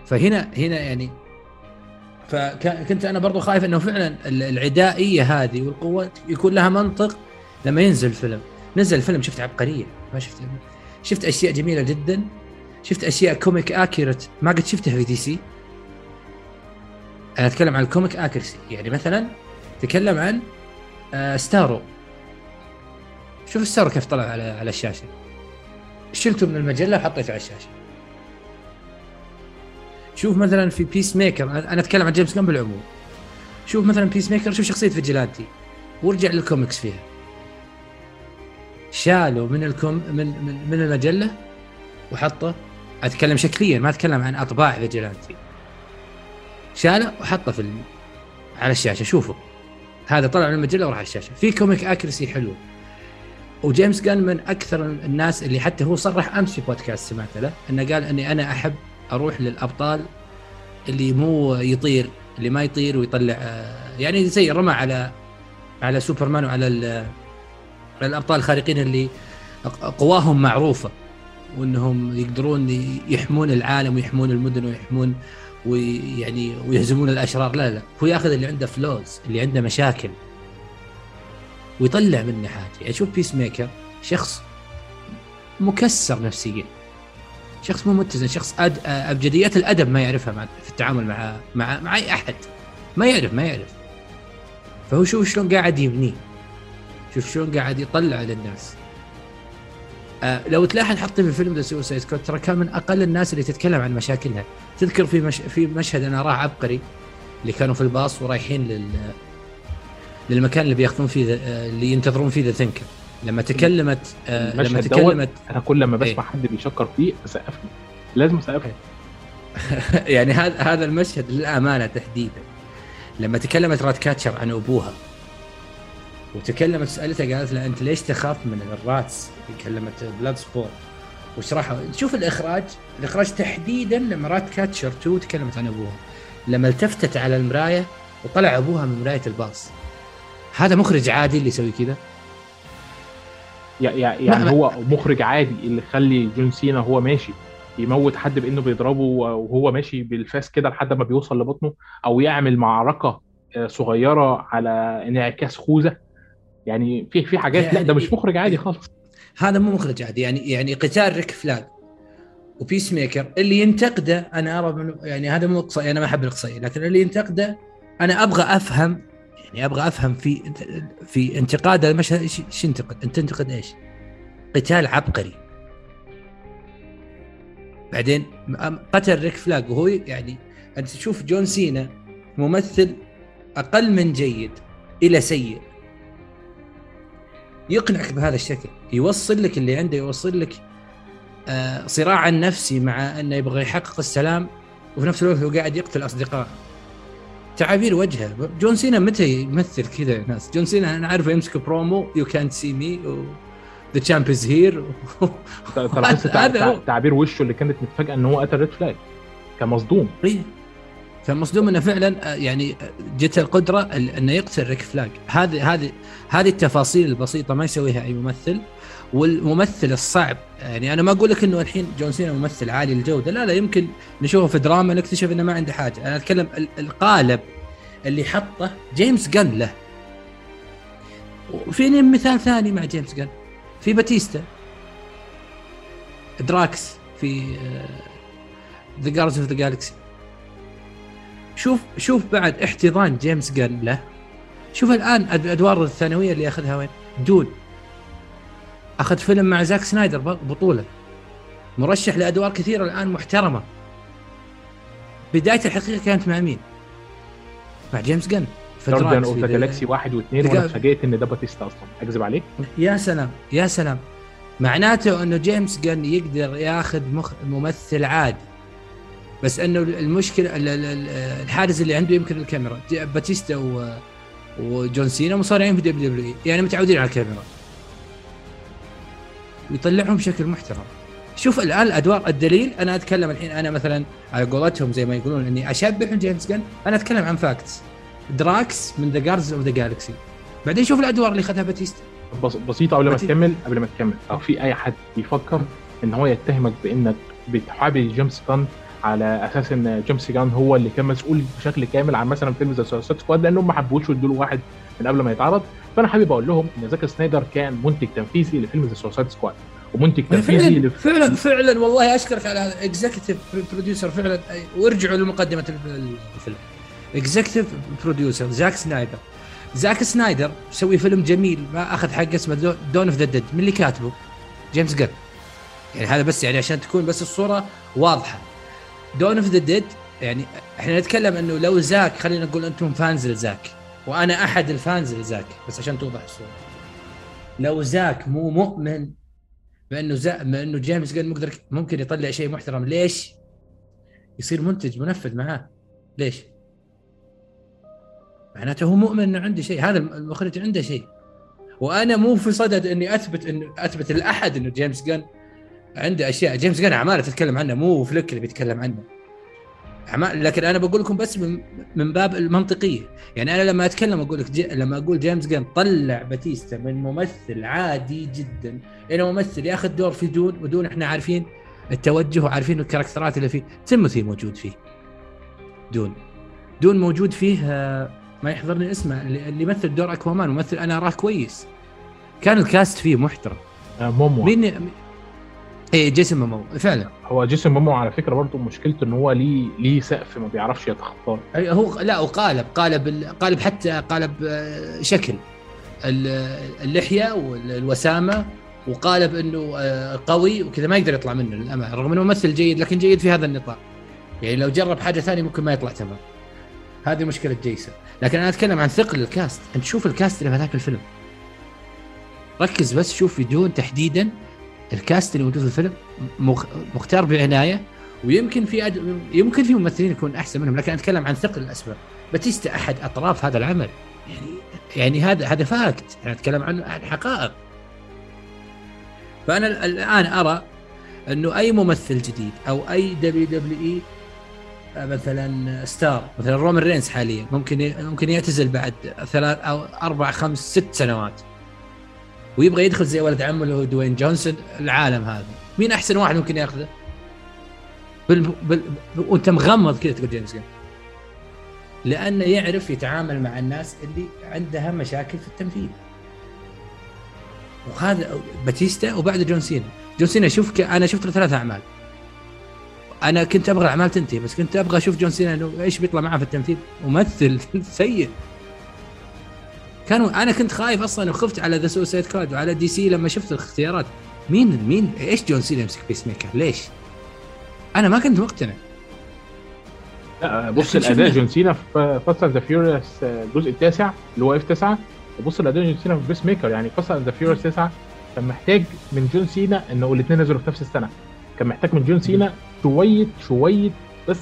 Speaker 2: فهنا هنا يعني فكنت أنا برضو خايف إنه فعلا العدائية هذه والقوة يكون لها منطق لما ينزل الفيلم. نزل الفيلم شفت عبقرية ما شفت شفت أشياء جميلة جدا. شفت أشياء comic accurate ما قد شفتها في DC أنا أتكلم عن ال comic accuracy يعني مثلا تكلم عن ستارو شوف ستارو كيف طلع على على الشاشة. شلته من المجلة وحطيته على الشاشة. شوف مثلا في Peacemaker أنا أتكلم عن جيمس غان بالعموم. شوف مثلا Peacemaker شوف شخصية فيجيلانتي وارجع للكوميكس فيها. شالوا من الكم من, من المجلة وحطه أتكلم شكليا ما أتكلم عن أطباع فيجيلانتي شاله وحطه في على الشاشة شوفوا هذا طلع من المجلة وراح على الشاشة. في comic accuracy حلو. وجيمس غان من أكثر الناس اللي حتى هو صرح أمس في بودكاست سمعته له؟ إنه قال إني أنا أحب أروح للأبطال اللي مو يطير اللي ما يطير ويطلع آه، يعني زي رمى على على سوبرمان وعلى الأبطال الخارقين اللي قواهم معروفة. وإنهم يقدرون يحمون العالم ويحمون المدن ويحمون ويعني ويهزمون الأشرار. لا لا هو يأخذ اللي عنده flaws اللي عنده مشاكل. ويطلع منه حاجة. يعني شوف Peacemaker شخص مكسر نفسيا. شخص مو متزن شخص أد... أبجديات الأدب ما يعرفها مع... في التعامل مع مع مع أي أحد. ما يعرف ما يعرف. فهو شوف شلون قاعد يبنيه شوف شلون قاعد يطلع للناس. لو تلاحظ حتى في فيلم The Suicide Squad ترى كان من أقل الناس اللي تتكلم عن مشاكلها. تذكر في مش... في مشهد أنا أراه عبقري اللي كانوا في الباص ورايحين لل للمكان اللي بياخذون فيه آه، اللي ينتظرون فيه The Thinker لما تكلمت
Speaker 1: آه لما تكلمت أنا كل ما بسمع إيه؟ حد بيشكر فيه اسقف له لازم اسقف
Speaker 2: يعني هذا هذا المشهد للأمانة تحديدا. لما تكلمت Ratcatcher عن أبوها وتكلمت سالتها قالت له أنت ليش تخاف من ال rats؟ كلمت Bloodsport وشرحها شوف الإخراج. الإخراج تحديدا لما Ratcatcher 2 تكلمت عن أبوها. لما التفتت على المراية وطلع أبوها من مراية الباص. هذا مخرج عادي اللي يسوي كذا؟
Speaker 1: يعني هو مخرج عادي اللي يخلي جون سينا هو ماشي. يموت حد بإنه بيضربه وهو ماشي بالفاس كده لحد ما بيوصل لبطنه أو يعمل معركة آه، صغيرة على انعكاس خوذة. يعني في في حاجات يعني لا ده مش مخرج عادي خالص
Speaker 2: هذا مو مخرج عادي يعني يعني قتال ريك فلاج و Peacemaker اللي ينتقده أنا أرى من يعني هذا مو اقصائي أنا ما أحب الاقصائي لكن اللي ينتقده أنا أبغى أفهم يعني أبغى أفهم في في انتقاد المشهد إيش ينتقد؟ أنت تنتقد إيش؟ قتال عبقري بعدين قتل ريك فلاج وهو يعني أنت تشوف جون سينا ممثل أقل من جيد إلى سيء يقنعك بهذا الشكل. يوصل لك اللي عنده يوصل لك آه صراع نفسي مع أنه يبغى يحقق السلام وفي نفس الوقت هو قاعد يقتل اصدقائه تعابير وجهه. جون سينا متى يمثل كذا ناس؟ جون سينا أنا عارفه يمسك برومو يو كانت سي مي ذا تشامبيونز هير
Speaker 1: هذا تعبير وشه اللي كانت متفاجئة ان هو قتل ريك فلاج كان مصدوم
Speaker 2: إيه. كان مصدوم إنه فعلا آه، يعني جت القدرة إنه يقتل ريك فلاج. هذه هذه هذه التفاصيل البسيطة ما يسويها أي ممثل. والممثل الصعب يعني أنا ما أقول لك إنه الحين جون سينا ممثل عالي الجودة. لا لا يمكن نشوفه في دراما نكتشف إنه ما عنده حاجة. أنا أتكلم القالب اللي حطه جيمس غان له. وفي مثال ثاني مع جيمس غان. في باتيستا. دراكس في The Guardians of the Galaxy شوف شوف بعد احتضان جيمس غان له شوف الآن الادوار الثانوية اللي ياخذها وين؟ Dune. أخذ فيلم مع زاك سنايدر بطولة. مرشح لأدوار كثيرة الآن محترمة. بداية الحقيقة كانت مع مين؟ مع جيمس جن.
Speaker 1: Guardians of the Galaxy واحد واثنين وأنا اتفاجئت إن ده باتيستا أصلا. أكذب عليك.
Speaker 2: يا سلام يا سلام. معناته إنه جيمس جن يقدر ياخذ مخ... ممثل عادي. بس انه المشكلة الحارس اللي عنده يمكن الكاميرا باتيستا و... وجون سينا مصارعين في WWE يعني متعودين على الكاميرا. ويطلعهم بشكل محترم. شوف الآن الأدوار الدليل أنا أتكلم الحين أنا مثلا على قولتهم زي ما يقولون إني اشبه جيمس جن أنا أتكلم عن facts دراكس من the Guardians of the Galaxy بعدين شوف الأدوار اللي أخذها باتيستا.
Speaker 1: بسيطة قبل ما تكمل قبل ما تكمل. أو في أي حد بيفكر إن هو يتهمك بإنك بتحابي جيمس جان على أساس إن جيمس جان هو اللي كان مسؤول بشكل كامل عن مثلا فيلم The Suicide Squad لانهم ما حبوش يدوا له واحد من قبل ما يتعرض. فأنا حابب أقول لهم إن زاك سنايدر كان منتج تنفيذي لفيلم The Suicide Squad. ومنتج تنفيذي
Speaker 2: فعلا لف... فعلا فعلا والله أشكرك على executive producer فعلا وارجعوا لمقدمة الفيلم. executive producer زاك سنايدر. زاك سنايدر سوي فيلم جميل ما أخذ حق اسمه Dawn of the Dead من اللي كاتبه؟ جيمس جن يعني هذا بس يعني عشان تكون بس الصورة واضحة. Dawn of the Dead يعني إحنا نتكلم إنه لو زاك خلينا نقول أنتم fans لزاك. وأنا أحد ال fans لزاك بس عشان توضح الصورة. لو زاك مو مؤمن بإنه زا بإنه جيمس جن ممكن يطلع شيء محترم. ليش؟ يصير منتج منفذ معاه. ليش؟ معناته هو مؤمن إنه عنده شيء. هذا المخرج عنده شيء. وأنا مو في صدد إني أثبت إنه أثبت لأحد إنه جيمس جن عنده أشياء. جيمس جن اعماله تتكلم عنه مو فليك اللي بيتكلم عنه. لكن أنا بقول لكم بس من, من باب المنطقية. يعني أنا لما أتكلم أقول لك لما أقول جيمس جن طلع باتيستا من ممثل عادي جدا. إلى ممثل ياخذ دور في Dune و Dune إحنا عارفين التوجه وعارفين ال characters ات اللي فيه. تيموثي موجود فيه. Dune. Dune موجود فيه آه، ما يحضرني اسمه اللي يمثل دور أكوامان ممثل أنا اراه كويس. كان ال cast فيه محترم.
Speaker 1: آه مومو
Speaker 2: مين إيه جيسون مومو فعلا.
Speaker 1: هو جيسون مومو على فكرة برضه مشكلته إن هو ليه ليه سقف ما بيعرفش يتخطاه.
Speaker 2: هو لا وقالب قالب قالب حتى قالب آه، شكل. اللحية والوسامة وقالب إنه آه، قوي وكذا ما يقدر يطلع منه للأمانة رغم إنه ممثل جيد لكن جيد في هذا النطاق. يعني لو جرب حاجة ثانية ممكن ما يطلع تمام. هذه مشكلة جيسون. لكن أنا أتكلم عن ثقل ال cast. أنت شوف ال cast اللي في هذاك الفيلم. ركز بس شوف ب Dune تحديدا ال cast اللي موجود في الفيلم مختار بعناية ويمكن في أد... يمكن في ممثلين يكون أحسن منهم لكن أتكلم عن ثقل الأسماء. باتيستا أحد أطراف هذا العمل. يعني يعني هذا هذا fact. أنا أتكلم عن حقائق. فأنا الآن أرى أنه أي ممثل جديد أو أي WWE مثلا star مثلا رومان رينز حاليا ممكن ممكن يعتزل بعد ثلاث أو أربع خمس ست سنوات. ويبغى يدخل زي ولد عمه اللي هو دوين جونسون العالم هذا. مين أحسن واحد ممكن يأخذه؟ بال... بال... وأنت مغمض كذا تقول جيمس جن لأنه يعرف يتعامل مع الناس اللي عندها مشاكل في التنفيذ وهذا باتيستا وبعد جون سينا. جون سينا شوف ك... أنا شفت له ثلاث أعمال. أنا كنت أبغى الاعمال تنتهي بس كنت أبغى أشوف جون سينا إنه إيش بيطلع معاه في التمثيل. ممثل سيء. كانوا أنا كنت خايف أصلا وخفت على The Suicide Squad وعلى DC لما شفت الاختيارات. مين مين إيش جون سينا يمسك Peacemaker ليش؟ أنا ما كنت مقتنع.
Speaker 1: لا بص الأداء جون سينا في Fast & Furious الجزء التاسع اللي هو F9 وبص الأداء جون سينا في Peacemaker يعني Fast & Furious 9 كان محتاج من جون سينا إنه الاثنين نزلوا في نفس السنة. كان محتاج من جون سينا شوية شوية بس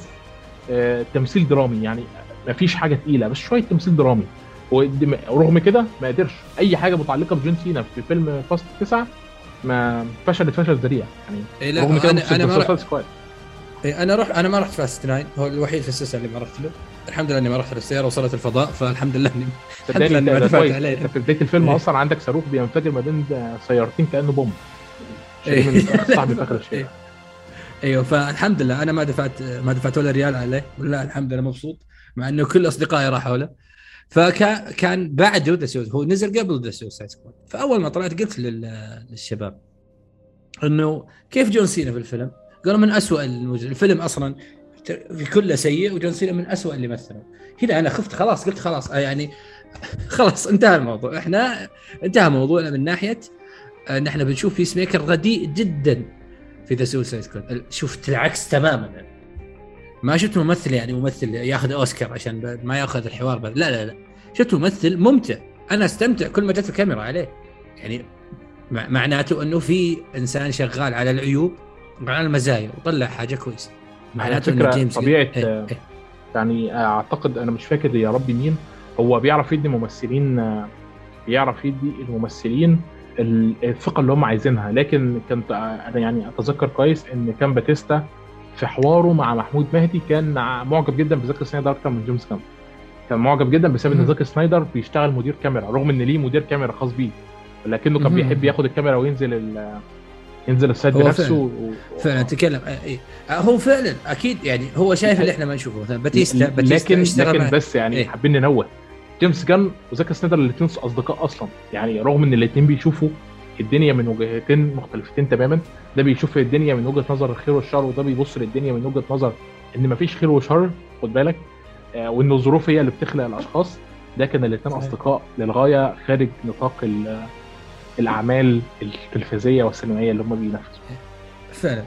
Speaker 1: آه تمثيل درامي. يعني ما فيش حاجة تقيلة بس شوية تمثيل درامي. ورغم كده ما قدرش. أي حاجة متعلقة بجون سينا في فيلم Fast 9 ما فشلت فشل ذريع. يعني
Speaker 2: إيه رغم كده أنا أنا ما رح... إيه أنا رحت أنا ما رحت Fast 9 هو الوحيد في السلسلة اللي ما رحت له. الحمد لله إني ما رحت السيارة وصلت الفضاء فالحمد لله اني
Speaker 1: الحمد لله إني ما دفعت عليه. في بداية الفيلم إيه. أصلا عندك صاروخ بينفجر ما بين سيارتين كأنه boom إيه. صاحبي فاكر الشيء
Speaker 2: إيوه فالحمد لله. أنا ما دفعت ما دفعت ولا ريال عليه. ولا الحمد لله مبسوط مع إنه كل أصدقائي راحوا له. فكان بعده ذا هو نزل قبل The Suicide Squad فأول ما طلعت قلت للشباب إنه كيف جون سينا في الفيلم؟ قالوا من أسوأ الموجود الفيلم أصلا كله سيء وجون سينا من أسوأ اللي مثله. هنا أنا خفت خلاص قلت خلاص يعني خلاص انتهى الموضوع. إحنا انتهى موضوعنا من ناحية ان إحنا بنشوف Peacemaker رديء جدا في The Suicide Squad شفت العكس تماما. ما شفت ممثل يعني ممثل ياخذ أوسكار عشان ما ياخذ الحوار بل. لا لا لا. شفت ممثل ممتع. أنا أستمتع كل ما جت الكاميرا عليه. يعني معناته أنه في إنسان شغال على العيوب وعلى المزايا وطلع حاجة كويسة.
Speaker 1: معناته أنه جيمس طبيعة إيه إيه. يعني أعتقد أنا مش فاكر يا ربي مين هو بيعرف يدي ممثلين بيعرف يدي الممثلين الثقه اللي هم عايزينها. لكن كنت أنا يعني أتذكر كويس إن كان باتيستا في حواره مع محمود مهدي كان معجب جدا بزاك سنايدر أكتر من جيمس غان كان معجب جدا بسبب إن زاك سنايدر بيشتغل مدير كاميرا رغم إن ليه مدير كاميرا خاص بيه لكنه كان بيحب ياخد الكاميرا وينزل ال ينزل ال set
Speaker 2: بنفسه و... فعلا تكلم. إيه. هو فعلا أكيد يعني هو شايف اللي إحنا ما نشوفه. مثلا باتيستا
Speaker 1: باتيستا لكن لكن بس يعني إيه؟ حابين ننوه. جيمس غان وزاك سنايدر الاثنين أصدقاء أصلا. يعني رغم إن الاثنين بيشوفوا الدنيا من وجهتين مختلفتين تماما. ده بيشوف الدنيا من وجهة نظر الخير والشر وده بيبص للدنيا من وجهة نظر إن مفيش خير وشر خد بالك. آه وإن الظروف هي اللي بتخلق الأشخاص. ده كان الاثنين أصدقاء للغاية خارج نطاق الأعمال التلفزيونية والسينمائية اللي هم بينفذوا
Speaker 2: فعلا.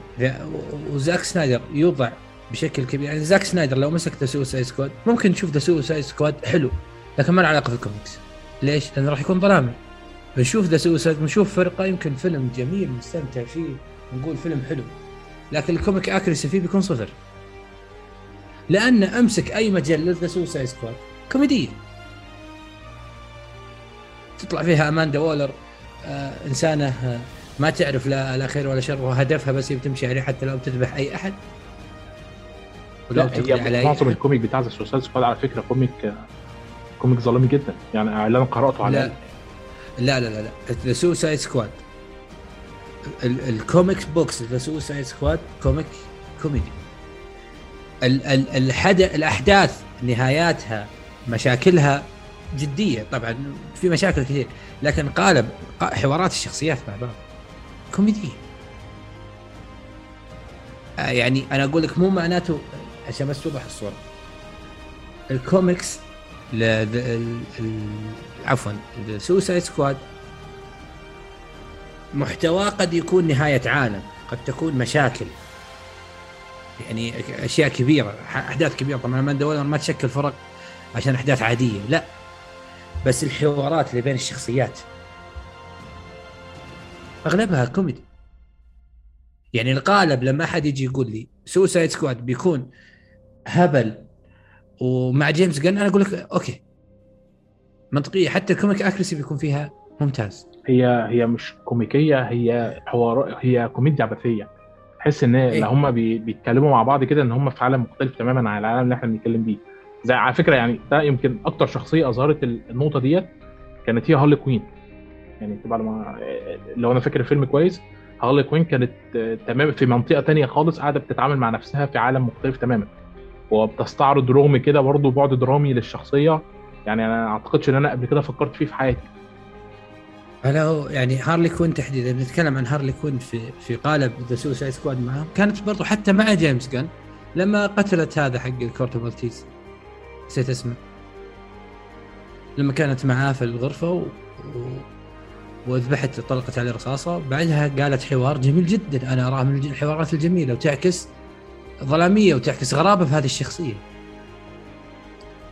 Speaker 2: وزاك سنايدر يوضع بشكل كبير. يعني زاك سنايدر لو مسك The Suicide Squad ممكن نشوف The Suicide Squad حلو لكن ما له علاقة في الكوميكس ليش؟ لأنه راح يكون ظلامي بنشوف The Suicide بنشوف فرقة يمكن فيلم جميل نستمتع فيه نقول فيلم حلو. لكن ال comic accuracy فيه بيكون صفر. لأن أمسك أي مجله The Suicide Squad كوميدية. تطلع فيها أماندا وولر آه إنسانه آه ما تعرف لا لا خير ولا شر وهدفها بس هي بتمشي عليه حتى لو بتذبح أي أحد.
Speaker 1: ولو هي معظم ال comic بتاع The Suicide Squad على فكرة comic comic ظلامي جدا. يعني اللي أنا قرأته على
Speaker 2: لا لا لا لا. ذا سوسايد سكواد الكوميكس بوكس ذا سوسايد سكواد كوميك كوميدي الحدث الأحداث نهاياتها مشاكلها جدية. طبعا في مشاكل كثير لكن قالب حوارات الشخصيات مع بعض. كوميديه آه، يعني أنا أقول لك مو معناته عشان بس توضح الصورة. الكوميكس عفوا Suicide Squad محتواه قد يكون نهاية عالم قد تكون مشاكل. يعني أشياء كبيرة أحداث كبيرة. طبعا ما ما تشكل فرق عشان أحداث عادية لا. بس الحوارات اللي بين الشخصيات. أغلبها كوميدي. يعني القالب لما أحد يجي يقول لي Suicide Squad بيكون هبل ومع جيمس غان أنا أقول لك okay. منطقية حتى ال comic accuracy بيكون فيها ممتاز.
Speaker 1: هي هي مش كوميكية هي حوار هي كوميديا عبثية. تحس إن إيه؟ هم بي... بيتكلموا مع بعض كده إن هم في عالم مختلف تماما عن العالم اللي إحنا بنتكلم بيه. زي على فكرة يعني ده يمكن أكتر شخصية أظهرت النقطة ديت كانت هي هارلي كوين. يعني بعد ما لو أنا فاكر الفيلم كويس هارلي كوين كانت تمام في منطقة تانية خالص قاعدة بتتعامل مع نفسها في عالم مختلف تماما. وبتستعرض رغم كده برضه بعد درامي للشخصية. يعني أنا ما أعتقدش إن أنا قبل كده فكرت فيه في حياتي.
Speaker 2: هلا يعني هارلي كوين تحديدا بنتكلم عن هارلي كوين في في قالب The Suicide Squad معاه كانت برضو حتى مع جيمس غان لما قتلت هذا حق الكورتو مالتيز. نسيت اسمه. لما كانت معاه في الغرفة و... و... وذبحت طلقت عليه رصاصة. بعدها قالت حوار جميل جدا. أنا أراه من الحوارات الجميلة وتعكس ظلامية وتعكس غرابة في هذه الشخصية.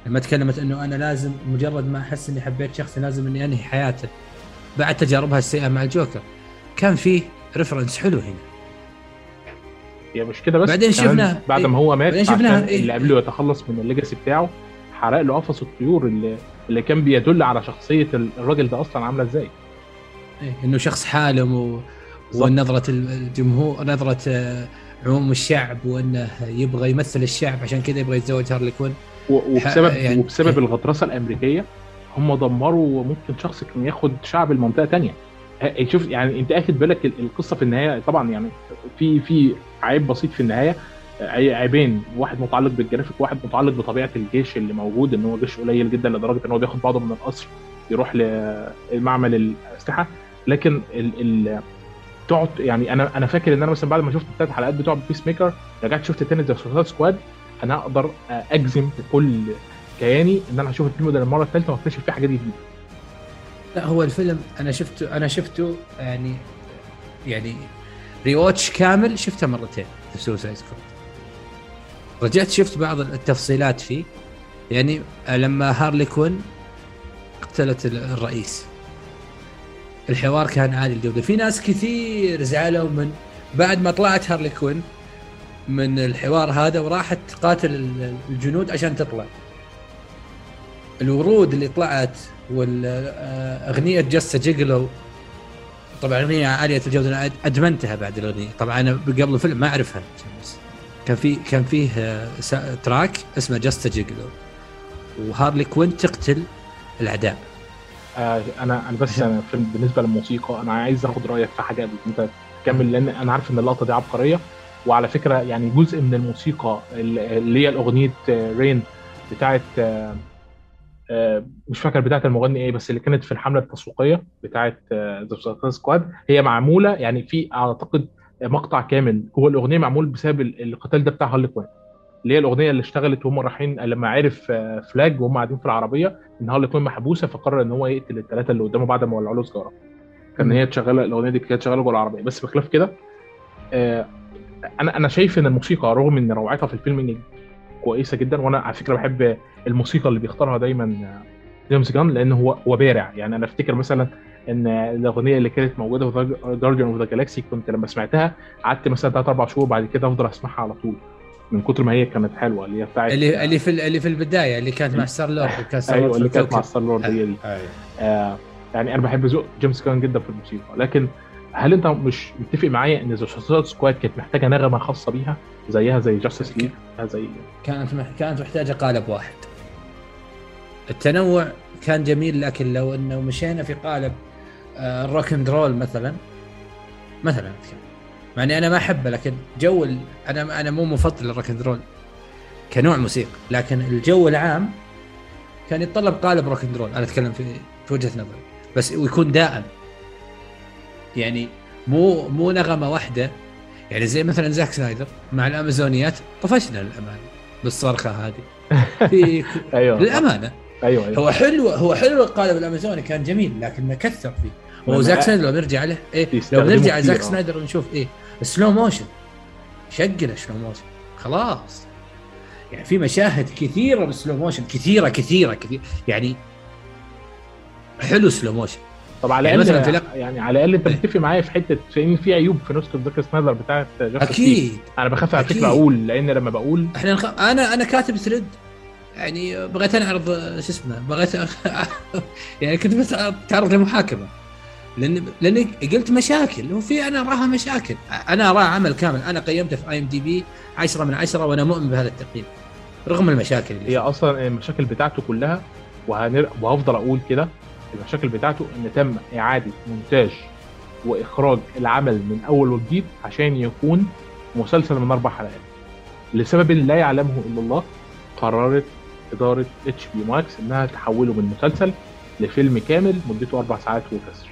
Speaker 2: لما تكلمت إنه أنا لازم مجرد ما أحس إني حبيت شخص لازم إني أنهي حياته بعد تجاربها السيئة مع الجوكر. كان فيه reference حلو هنا.
Speaker 1: هي مش كده بس؟
Speaker 2: بعدين شفنا
Speaker 1: بعد ما هو مات بعدين إيه؟ اللي قبله يتخلص من ال legacy بتاعه حرق له قفص الطيور اللي اللي كان بيدل على شخصية الراجل ده أصلا عاملة إزاي.
Speaker 2: إيه إنه شخص حالم و... ونظرة الجمهور نظرة آه، عموم الشعب وانه يبغى يمثل الشعب عشان كذا يبغى يتزوج هارلي كوين.
Speaker 1: وبسبب يعني وبسبب إيه؟ الغطرسة الأمريكية هم دمروا ممكن شخص كان ياخد شعب المنطقة تانية. شوف يعني أنت اخد بالك القصة في النهاية طبعا يعني في في عيب بسيط في النهاية. عيبين واحد متعلق بالجرافيك واحد متعلق بطبيعة الجيش اللي موجود إن هو جيش قليل جدا لدرجة إن هو بياخد بعضه من القصر يروح لمعمل الأسلحة. لكن ال ال تقعد يعني أنا أنا فاكر إن أنا مثلا بعد ما شفت الثلاث حلقات بتوع بيس ميكر رجعت شفت تاني The Squad أنا أقدر أجزم بكل كياني إن أنا هشوف الفيلم ده المره الثالثه واكتشف فيه حاجات جديدة.
Speaker 2: لا هو الفيلم أنا شفته أنا شفته يعني يعني rewatch كامل شفته مرتين في Suicide Squad رجعت شفت بعض التفصيلات فيه. يعني لما هارلي كوين قتلت الرئيس. الحوار كان عالي الجودة. في ناس كثير زعلوا من بعد ما طلعت هارلي كوين من الحوار هذا وراحت تقاتل الجنود عشان تطلع. الورود اللي طلعت والاغنيه Just a Gigolo طبعا أغنية عالية الجودة أنا أدمنتها بعد الأغنية. طبعا أنا قبل الفيلم ما أعرفها. كان في كان فيه تراك اسمه Just a Gigolo وهارلي كوين تقتل الأعداء.
Speaker 1: آه أنا أنا بس أنا بالنسبة للموسيقى أنا عايز آخد رأيك في حاجة أنت تكمل لأن أنا عارف إن اللقطة دي عبقرية. وعلى فكرة يعني جزء من الموسيقى اللي هي الأغنية Rain بتاعت مش فاكر بتاعت المغني إيه بس اللي كانت في الحملة التسويقية بتاعت The Squad هي معمولة يعني في أعتقد مقطع كامل. جوه الأغنية معمول بسبب القتال ده بتاع هارلي كوين. اللي هي الأغنية اللي اشتغلت وهم رايحين لما عرف Flag وهم قاعدين في العربية ان هارلي كوين محبوسة فقرر إن هو يقتل الثلاثه اللي قدامه بعد ما ولعوا له سيجارة. كان هي شغاله الأغنية دي كانت شغالة جوه العربية. بس بخلاف كده أنا أنا شايف إن الموسيقى رغم إن روعتها في الفيلم كويسة جدا وأنا على فكرة بحب الموسيقى اللي بيختارها دايما جيمس غان لأن هو هو بارع. يعني أنا أفتكر مثلا إن الأغنية اللي كانت موجودة في Guardians of the Galaxy كنت لما سمعتها قعدت مثلا ثلاث أربع شهور بعد كده أفضل أسمعها على طول. من كتر ما هي كانت حلوة اللي هي بتاعت
Speaker 2: اللي اللي في اللي في البداية اللي كانت مع Star Lord
Speaker 1: أيوه اللي كانت مع Star Lord هي دي. آه يعني أنا بحب ذوق جيمس غان جدا في الموسيقى. لكن هل أنت مش متفق معايا إن The Suicide Squad كانت محتاجة نغمة خاصة بيها زيها زي Justice League زي
Speaker 2: كانت مح... كانت محتاجة قالب واحد. التنوع كان جميل لكن لو إنه مشينا في قالب ال rock and roll مثلا مثلا مع إني أنا ما أحبه لكن جو. أنا أنا مو مفضل ال rock and roll كنوع موسيقى لكن الجو العام كان يتطلب قالب rock and roll أنا أتكلم في في وجهة نظري. بس ويكون دائم. يعني مو مو نغمة واحدة. يعني زي مثلا زاك سنايدر مع الأمازونيات طفشنا للأمانة بالصرخة هذه. في
Speaker 1: أيوه.
Speaker 2: للأمانة.
Speaker 1: أيوه أيوه.
Speaker 2: هو حلو هو حلو القالب الأمازوني كان جميل لكن كثر فيه. هو زاك سنايدر لو نرجع له إيه لو نرجع زاك سنايدر ونشوف إيه slow motion شغله slow motion خلاص. يعني في مشاهد كثيرة بال slow motion كثيرة كثيرة كثير يعني حلو slow motion
Speaker 1: طب على
Speaker 2: يعني
Speaker 1: الأقل
Speaker 2: مثلاً
Speaker 1: يعني على الأقل أنت متفق معايا في حتة في إن في عيوب في نسخة زاك سنايدر بتاعت League
Speaker 2: أكيد.
Speaker 1: أنا بخاف على. فكرة أقول لأن لما بقول
Speaker 2: إحنا نخ... أنا أنا كاتب thread. يعني بغيت انعرض شو اسمه بغيت يعني كنت بس اتعرض لمحاكمة. لأن لأن قلت مشاكل. وفي أنا أراها مشاكل. أنا أراها عمل كامل. أنا قيمته في IMDb 10 من 10 وأنا مؤمن بهذا التقييم. رغم المشاكل اللي
Speaker 1: هي أصلا المشاكل بتاعته كلها وهنر... وهفضل أقول كده المشاكل بتاعته إن تم إعادة مونتاج وإخراج العمل من أول وجديد عشان يكون مسلسل من أربع حلقات. لسبب لا يعلمه إلا الله قررت إدارة HBO Max إنها تحوله من مسلسل لفيلم كامل مدته أربع ساعات وكسر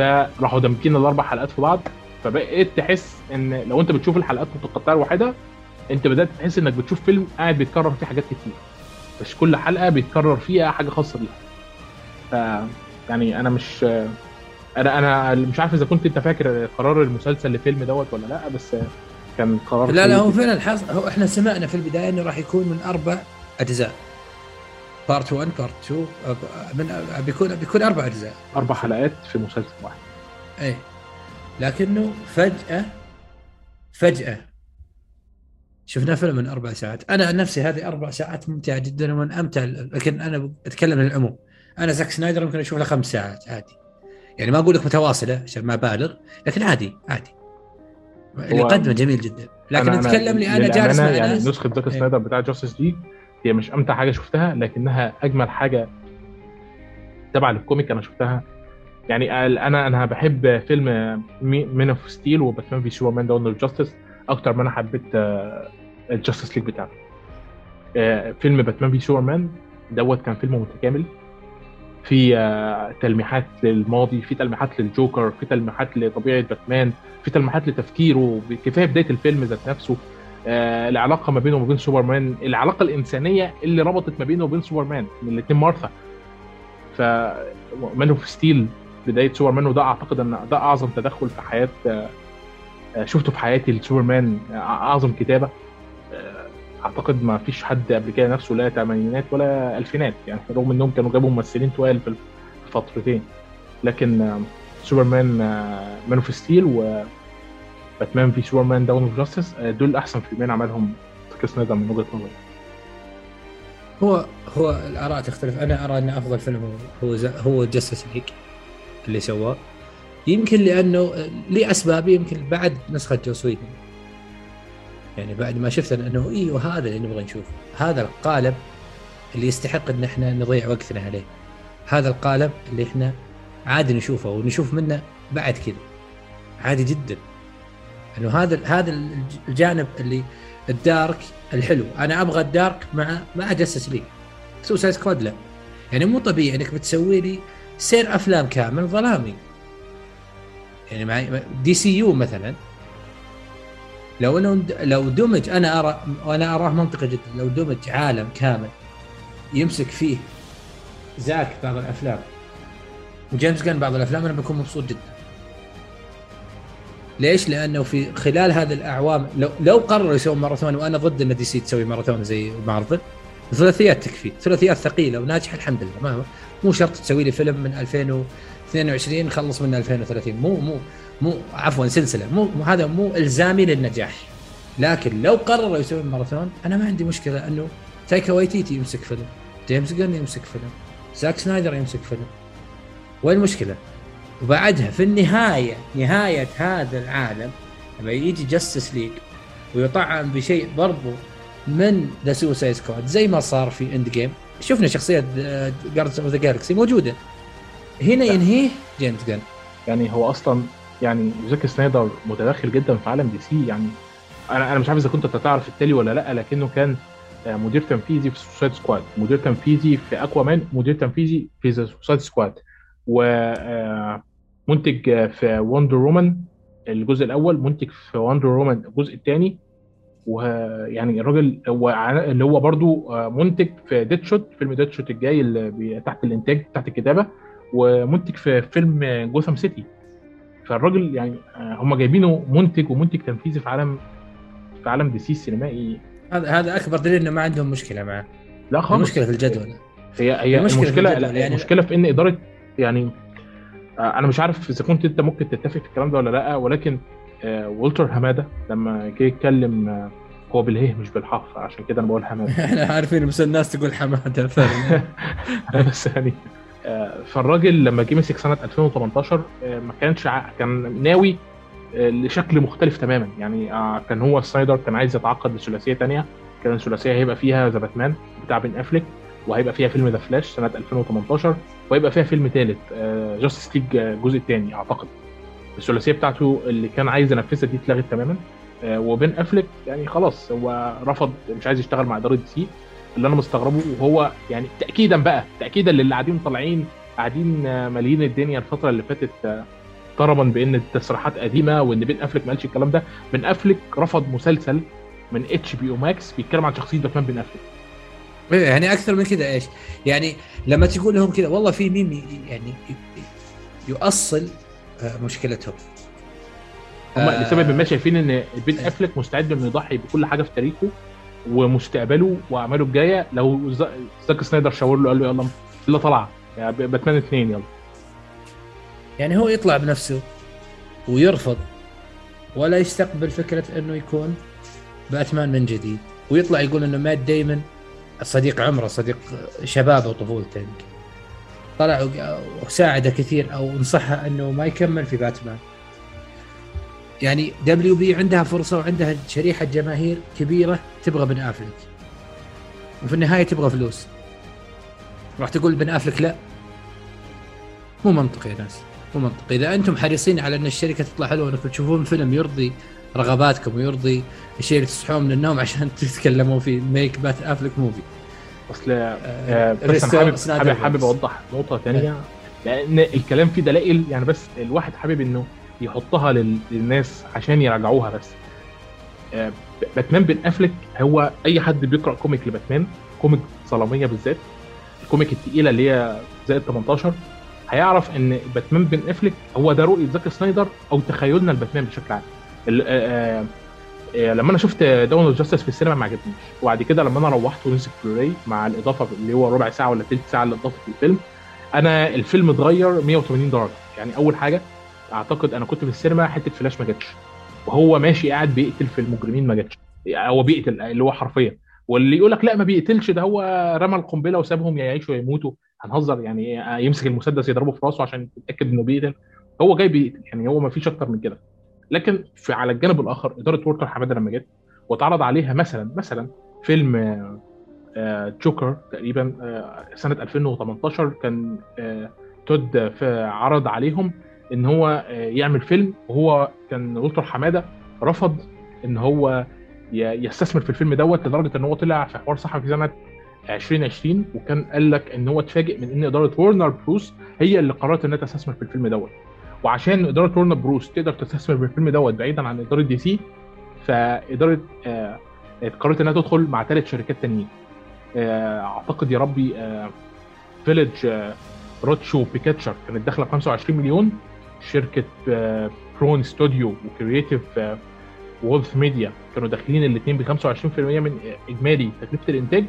Speaker 1: فراحوا دامجين الأربع حلقات في بعض فبقيت تحس إن لو أنت بتشوف الحلقات متقطعه لوحدها أنت بدأت تحس إنك بتشوف فيلم قاعد بيتكرر فيه حاجات كتير. مش كل حلقة بيتكرر فيها حاجة خاصة بيها. ف يعني أنا مش أنا أنا مش عارف إذا كنت أنت فاكر قرار المسلسل لفيلم دوت ولا لأ بس كان قرار
Speaker 2: لا لا هو. فعلا حص... هو إحنا سمعنا في البداية إنه راح يكون من أربع أجزاء. Part 1 Part 2 أب- من أب- بيكون بيكون أربع أجزاء.
Speaker 1: أربع حلقات في مسلسل واحد.
Speaker 2: إيه. لكنه فجأة فجأة شفنا فيلم من أربع ساعات، أنا عن نفسي هذه أربع ساعات ممتعة جدا ومن أمتع لكن أنا أتكلم للعموم، أنا زاك سنايدر ممكن أشوف له خمس ساعات عادي. يعني ما أقول لك متواصلة عشان ما بالغ، لكن عادي عادي. اللي قدمه جميل جدا، لكن نتكلم لي
Speaker 1: أنا
Speaker 2: جالس مع
Speaker 1: يعني
Speaker 2: ناس.
Speaker 1: نسخة زاك
Speaker 2: إيه.
Speaker 1: سنايدر بتاع Justice League هي مش أمتع حاجة شفتها لكنها أجمل حاجة تبع للكوميك أنا شفتها. يعني أنا أنا بحب فيلم Man of Steel و Batman v Superman Dawn of Justice أكتر ما أنا حبيت ال Justice League بتاعه. آه، فيلم Batman v Superman دوت كان فيلم متكامل. في آه، تلميحات للماضي في تلميحات للجوكر في تلميحات لطبيعة باتمان في تلميحات لتفكيره كفاية بداية الفيلم ذات نفسه. آه، العلاقة ما بينه وما بين سوبرمان العلاقة الإنسانية اللي ربطت ما بينه وبين سوبرمان من الاثنين مارثا. ف Man of Steel بداية سوبرمان وده أعتقد إن ده أعظم تدخل في حياة آه، آه، شفته في حياتي لسوبرمان أعظم كتابة. أعتقد ما فيش حد قبل كده نفسه لا ثمانينات ولا ألفينات يعني رغم إنهم كانوا جابوا ممثلين طوال في الفترتين لكن سوبرمان Man of Steel و Batman v Superman Dawn of Justice دول أحسن فيلمين عملهم زاك سنايدر من وجهة نظري.
Speaker 2: هو هو الآراء تختلف. أنا أرى أن أفضل فيلم هو هو, Justice League اللي سواه. يمكن لأنه لاسباب يمكن بعد نسخة ويدن يعني بعد ما شفت أنه أيوه هذا اللي نبغى نشوفه هذا القالب اللي يستحق أن إحنا نضيع وقتنا عليه. هذا القالب اللي إحنا عادي نشوفه ونشوف منه بعد كذا. عادي جدا. إنه هذا هذا الجانب اللي ال dark الحلو. أنا أبغى ال dark مع مع Justice League Suicide Squad لا. يعني مو طبيعي إنك بتسوي لي سير أفلام كامل ظلامي. يعني مع DCU مثلا. لو انه لو دمج أنا ارى وأنا أراه منطقي جدا. لو دمج عالم كامل يمسك فيه زاك بعض الأفلام. وجيمس جان بعض الأفلام أنا بكون مبسوط جدا. ليش؟ لأنه في خلال هذه الأعوام لو لو قرروا يسوون ماراثون وأنا ضد إن دي سي تسوي ماراثون زي مارفل ثلاثيات تكفي ثلاثيات ثقيلة وناجحة الحمد لله ما مو شرط تسوي لي فيلم من 2022 خلص من 2030 مو مو مو عفوا سلسلة مو, مو هذا مو إلزامي للنجاح لكن لو قرروا يسوون ماراثون أنا ما عندي مشكلة انه تايكا وايتيتي يمسك فيلم جيمس جن يمسك فيلم زاك سنايدر يمسك فيلم وين المشكلة؟ وبعدها في النهاية نهاية هذا العالم لما يجي Justice League ويطعم بشيء برضو من The Suicide Squad زي ما صار في Endgame شفنا شخصية جاردز اوف ذا جالكسي موجودة. هنا ينهيه جيمس جن
Speaker 1: يعني هو أصلا يعني زاك سنايدر متدخل جدا في عالم دي سي يعني أنا أنا مش عارف إذا كنت تعرف التالي ولا لأ لكنه كان آه، مدير تنفيذي في Suicide Squad مدير تنفيذي في Aquaman مدير تنفيذي في Suicide Squad ومنتج في Wonder Woman الجزء الأول منتج في Wonder Woman الجزء الثاني. ويعني الراجل هو اللي هو برضو آه، منتج في Deadshot فيلم Deadshot الجاي اللي تحت الإنتاج تحت الكتابة. ومنتج في فيلم Gotham City فالراجل يعني آه، هم جايبينه منتج ومنتج تنفيذي في عالم في عالم دي سي السينمائي.
Speaker 2: هذا هذا أكبر دليل إنه ما عندهم مشكلة معه.
Speaker 1: لا خالص.
Speaker 2: المشكلة في الجدول.
Speaker 1: هي هي
Speaker 2: المشكلة في
Speaker 1: المشكلة
Speaker 2: الجدول،
Speaker 1: لا
Speaker 2: يعني-
Speaker 1: المشكلة في إن إدارة يعني أنا مش عارف إذا كنت أنت ممكن تتفق في الكلام ده ولا لأ ولكن آه، والتر حمادة لما جه يتكلم آه، هو بالهيه مش بالحاء عشان كده أنا بقول حمادة.
Speaker 2: إحنا عارفين بس الناس تقول حمادة فعلا.
Speaker 1: بس يعني آه، فالراجل لما جه مسك سنة 2018 آه، ما كانش كان ناوي آه، لشكل مختلف تماما. يعني آه، كان هو سنايدر كان عايز يتعاقد لثلاثية تانية. كان الثلاثية هيبقى فيها ذا باتمان بتاع بن أفليك وهيبقى فيها فيلم The Flash سنة 2018 وهيبقى فيها فيلم ثالث Justice League الجزء الثاني أعتقد. الثلاثية بتاعته اللي كان عايز ينفذها دي اتلغت تماما. آه، وبن أفليك يعني خلاص هو رفض مش عايز يشتغل مع إدارة دي سي اللي أنا مستغربه. وهو يعني تاكيدا بقى تاكيدا للي قاعدين طالعين قاعدين آه، مالين الدنيا الفترة اللي فاتت آه، طربا بأن التصريحات قديمة وإن بن أفليك ما قالش الكلام ده. بن أفليك رفض مسلسل من HBO Max بيتكلم عن شخصية باتمان بن أفليك.
Speaker 2: إيه، يعني أكثر من كذا إيش؟ يعني لما تقول لهم كذا والله في ميم يعني يؤصل آه، مشكلتهم.
Speaker 1: هم
Speaker 2: آه،
Speaker 1: لسبب ما شايفين إن بن افليك مستعد إنه يضحي بكل حاجة في تاريخه ومستقبله وأعماله الجاية. لو زاك سنايدر شاور له قال له يلا يلا طلع. يعني باتمان اثنين يلا.
Speaker 2: يعني هو يطلع بنفسه ويرفض ولا يستقبل فكرة إنه يكون باتمان من جديد. ويطلع يقول إنه مات دايما صديق عمره صديق شبابه وطفولته يمكن طلع وق- وساعده كثير أو نصحه إنه ما يكمل في باتمان. يعني دبليو بي عندها فرصة وعندها شريحة جماهير كبيرة تبغى بن آفلك. وفي النهاية تبغى فلوس. راح تقول بن آفلك لا. مو منطقي يا ناس مو منطقي. إذا أنتم حريصين على إن الشركة تطلع حلوة إنكم تشوفون فيلم يرضي رغباتكم ويرضي الشيء اللي تصحون من النوم عشان تتكلمون فيه ميك بات افلك موفي
Speaker 1: اصل آه، بس أنا
Speaker 2: ريستور
Speaker 1: حابب حابب, حابب. أوضح نقطة ثانية لأن الكلام فيه دلائل يعني بس الواحد حابب إنه يحطها لل- للناس عشان يراجعوها بس. آه، باتمان بن أفلك هو أي حد بيقرأ كوميك لباتمان comic ظلاميه بالذات ال comic التقيلة اللي هي زائد 18 هيعرف إن باتمان بن افليك هو ده رؤية زاك سنايدر أو تخيلنا الباتمان بشكل عام. آه، آه، لما أنا شفت Dawn of Justice في السينما ما عجبنيش. وبعد كده لما أنا روحت ونزل بلوراي مع الإضافة اللي هو ربع ساعة ولا تلت ساعة اللي اضافه في الفيلم أنا الفيلم اتغير 180 درجة. يعني أول حاجة أعتقد أنا كنت في السينما حتة فلاش ما جاتش. وهو ماشي قاعد بيقتل في المجرمين ما جاتش. هو بيقتل اللي هو حرفيا. واللي يقول لك لا ما بيقتلش ده هو رمى القنبلة وسابهم يعيشوا يا يموتوا هنهزر يعني يمسك المسدس يضربه في راسه عشان يتأكد إنه بيقتل. هو جاي بيقتل يعني هو ما فيش أكتر من كده. لكن في على الجانب الآخر إدارة ورتر حمادة لما جت واتعرض عليها مثلا مثلا فيلم آه، آه، جوكر تقريبا آه، سنة 2018 كان تود عرض عليهم إن هو يعمل فيلم وهو كان ولتر حمادة رفض إن هو يستثمر في الفيلم دوت لدرجة إن هو طلع في حوار صحفي في سنة 2020 وكان قال لك إن هو اتفاجئ من إن إدارة ورنر بروس هي اللي قررت إنها تستثمر في الفيلم دوت. وعشان إدارة ورنر بروس تقدر تستثمر في الفيلم دوت بعيدا عن إدارة دي سي فإدارة آه قررت إنها تدخل مع ثلاث شركات تانيين. آه أعتقد يا ربي آه Village آه Roadshow Pictures كانت داخلة ب 25 مليون. شركة آه Bron Studio و Creative آه Wealth Media كانوا داخلين الاثنين ب 25% من إجمالي تكلفة الإنتاج.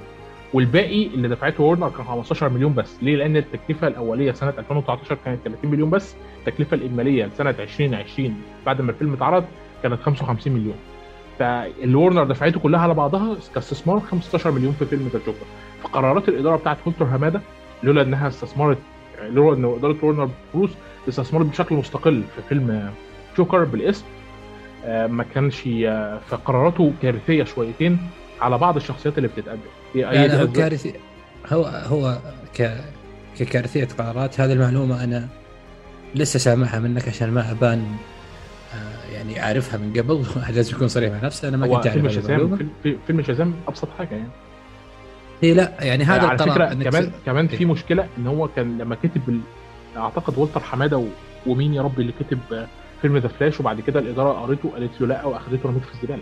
Speaker 1: والباقي اللي دفعته ورنر كان 15 مليون بس. ليه؟ لأن التكلفة الأولية سنة 2019 كانت 30 مليون بس. التكلفة الإجمالية لسنة 2020 بعد ما الفيلم اتعرض كانت 55 مليون. فاللي ورنر دفعته كلها على بعضها كاستثمار 15 مليون في فيلم The Joker. فقرارات الإدارة بتاعت فولتر هماده لولا إنها استثمرت لولا إن إدارة ورنر بروس استثمرت بشكل مستقل في فيلم جوكر بالاسم آه، ما كانش آه، فقراراته كارثيه شويتين على بعض الشخصيات اللي بتتقدم.
Speaker 2: لا هو كارثي هو هو ك ككارثية قرارات. هذه المعلومة أنا لسه سامعها منك عشان ما أبان آه، يعني أعرفها من قبل. لازم يكون صريح مع نفسي أنا ما كنت أعرف
Speaker 1: فيلم فيلم- في- فيلم شازام أبسط حاجة يعني.
Speaker 2: هي لا يعني هذا
Speaker 1: على
Speaker 2: القرار
Speaker 1: فكرة
Speaker 2: إنك
Speaker 1: كمان
Speaker 2: س-
Speaker 1: كمان. في مشكلة إن هو كان لما كتب ال... أعتقد والتر حمادة و... ومين يا ربي اللي كتب فيلم ذا فلاش وبعد كده الإدارة قريته قالت له لا واخدته رميته في الزبالة.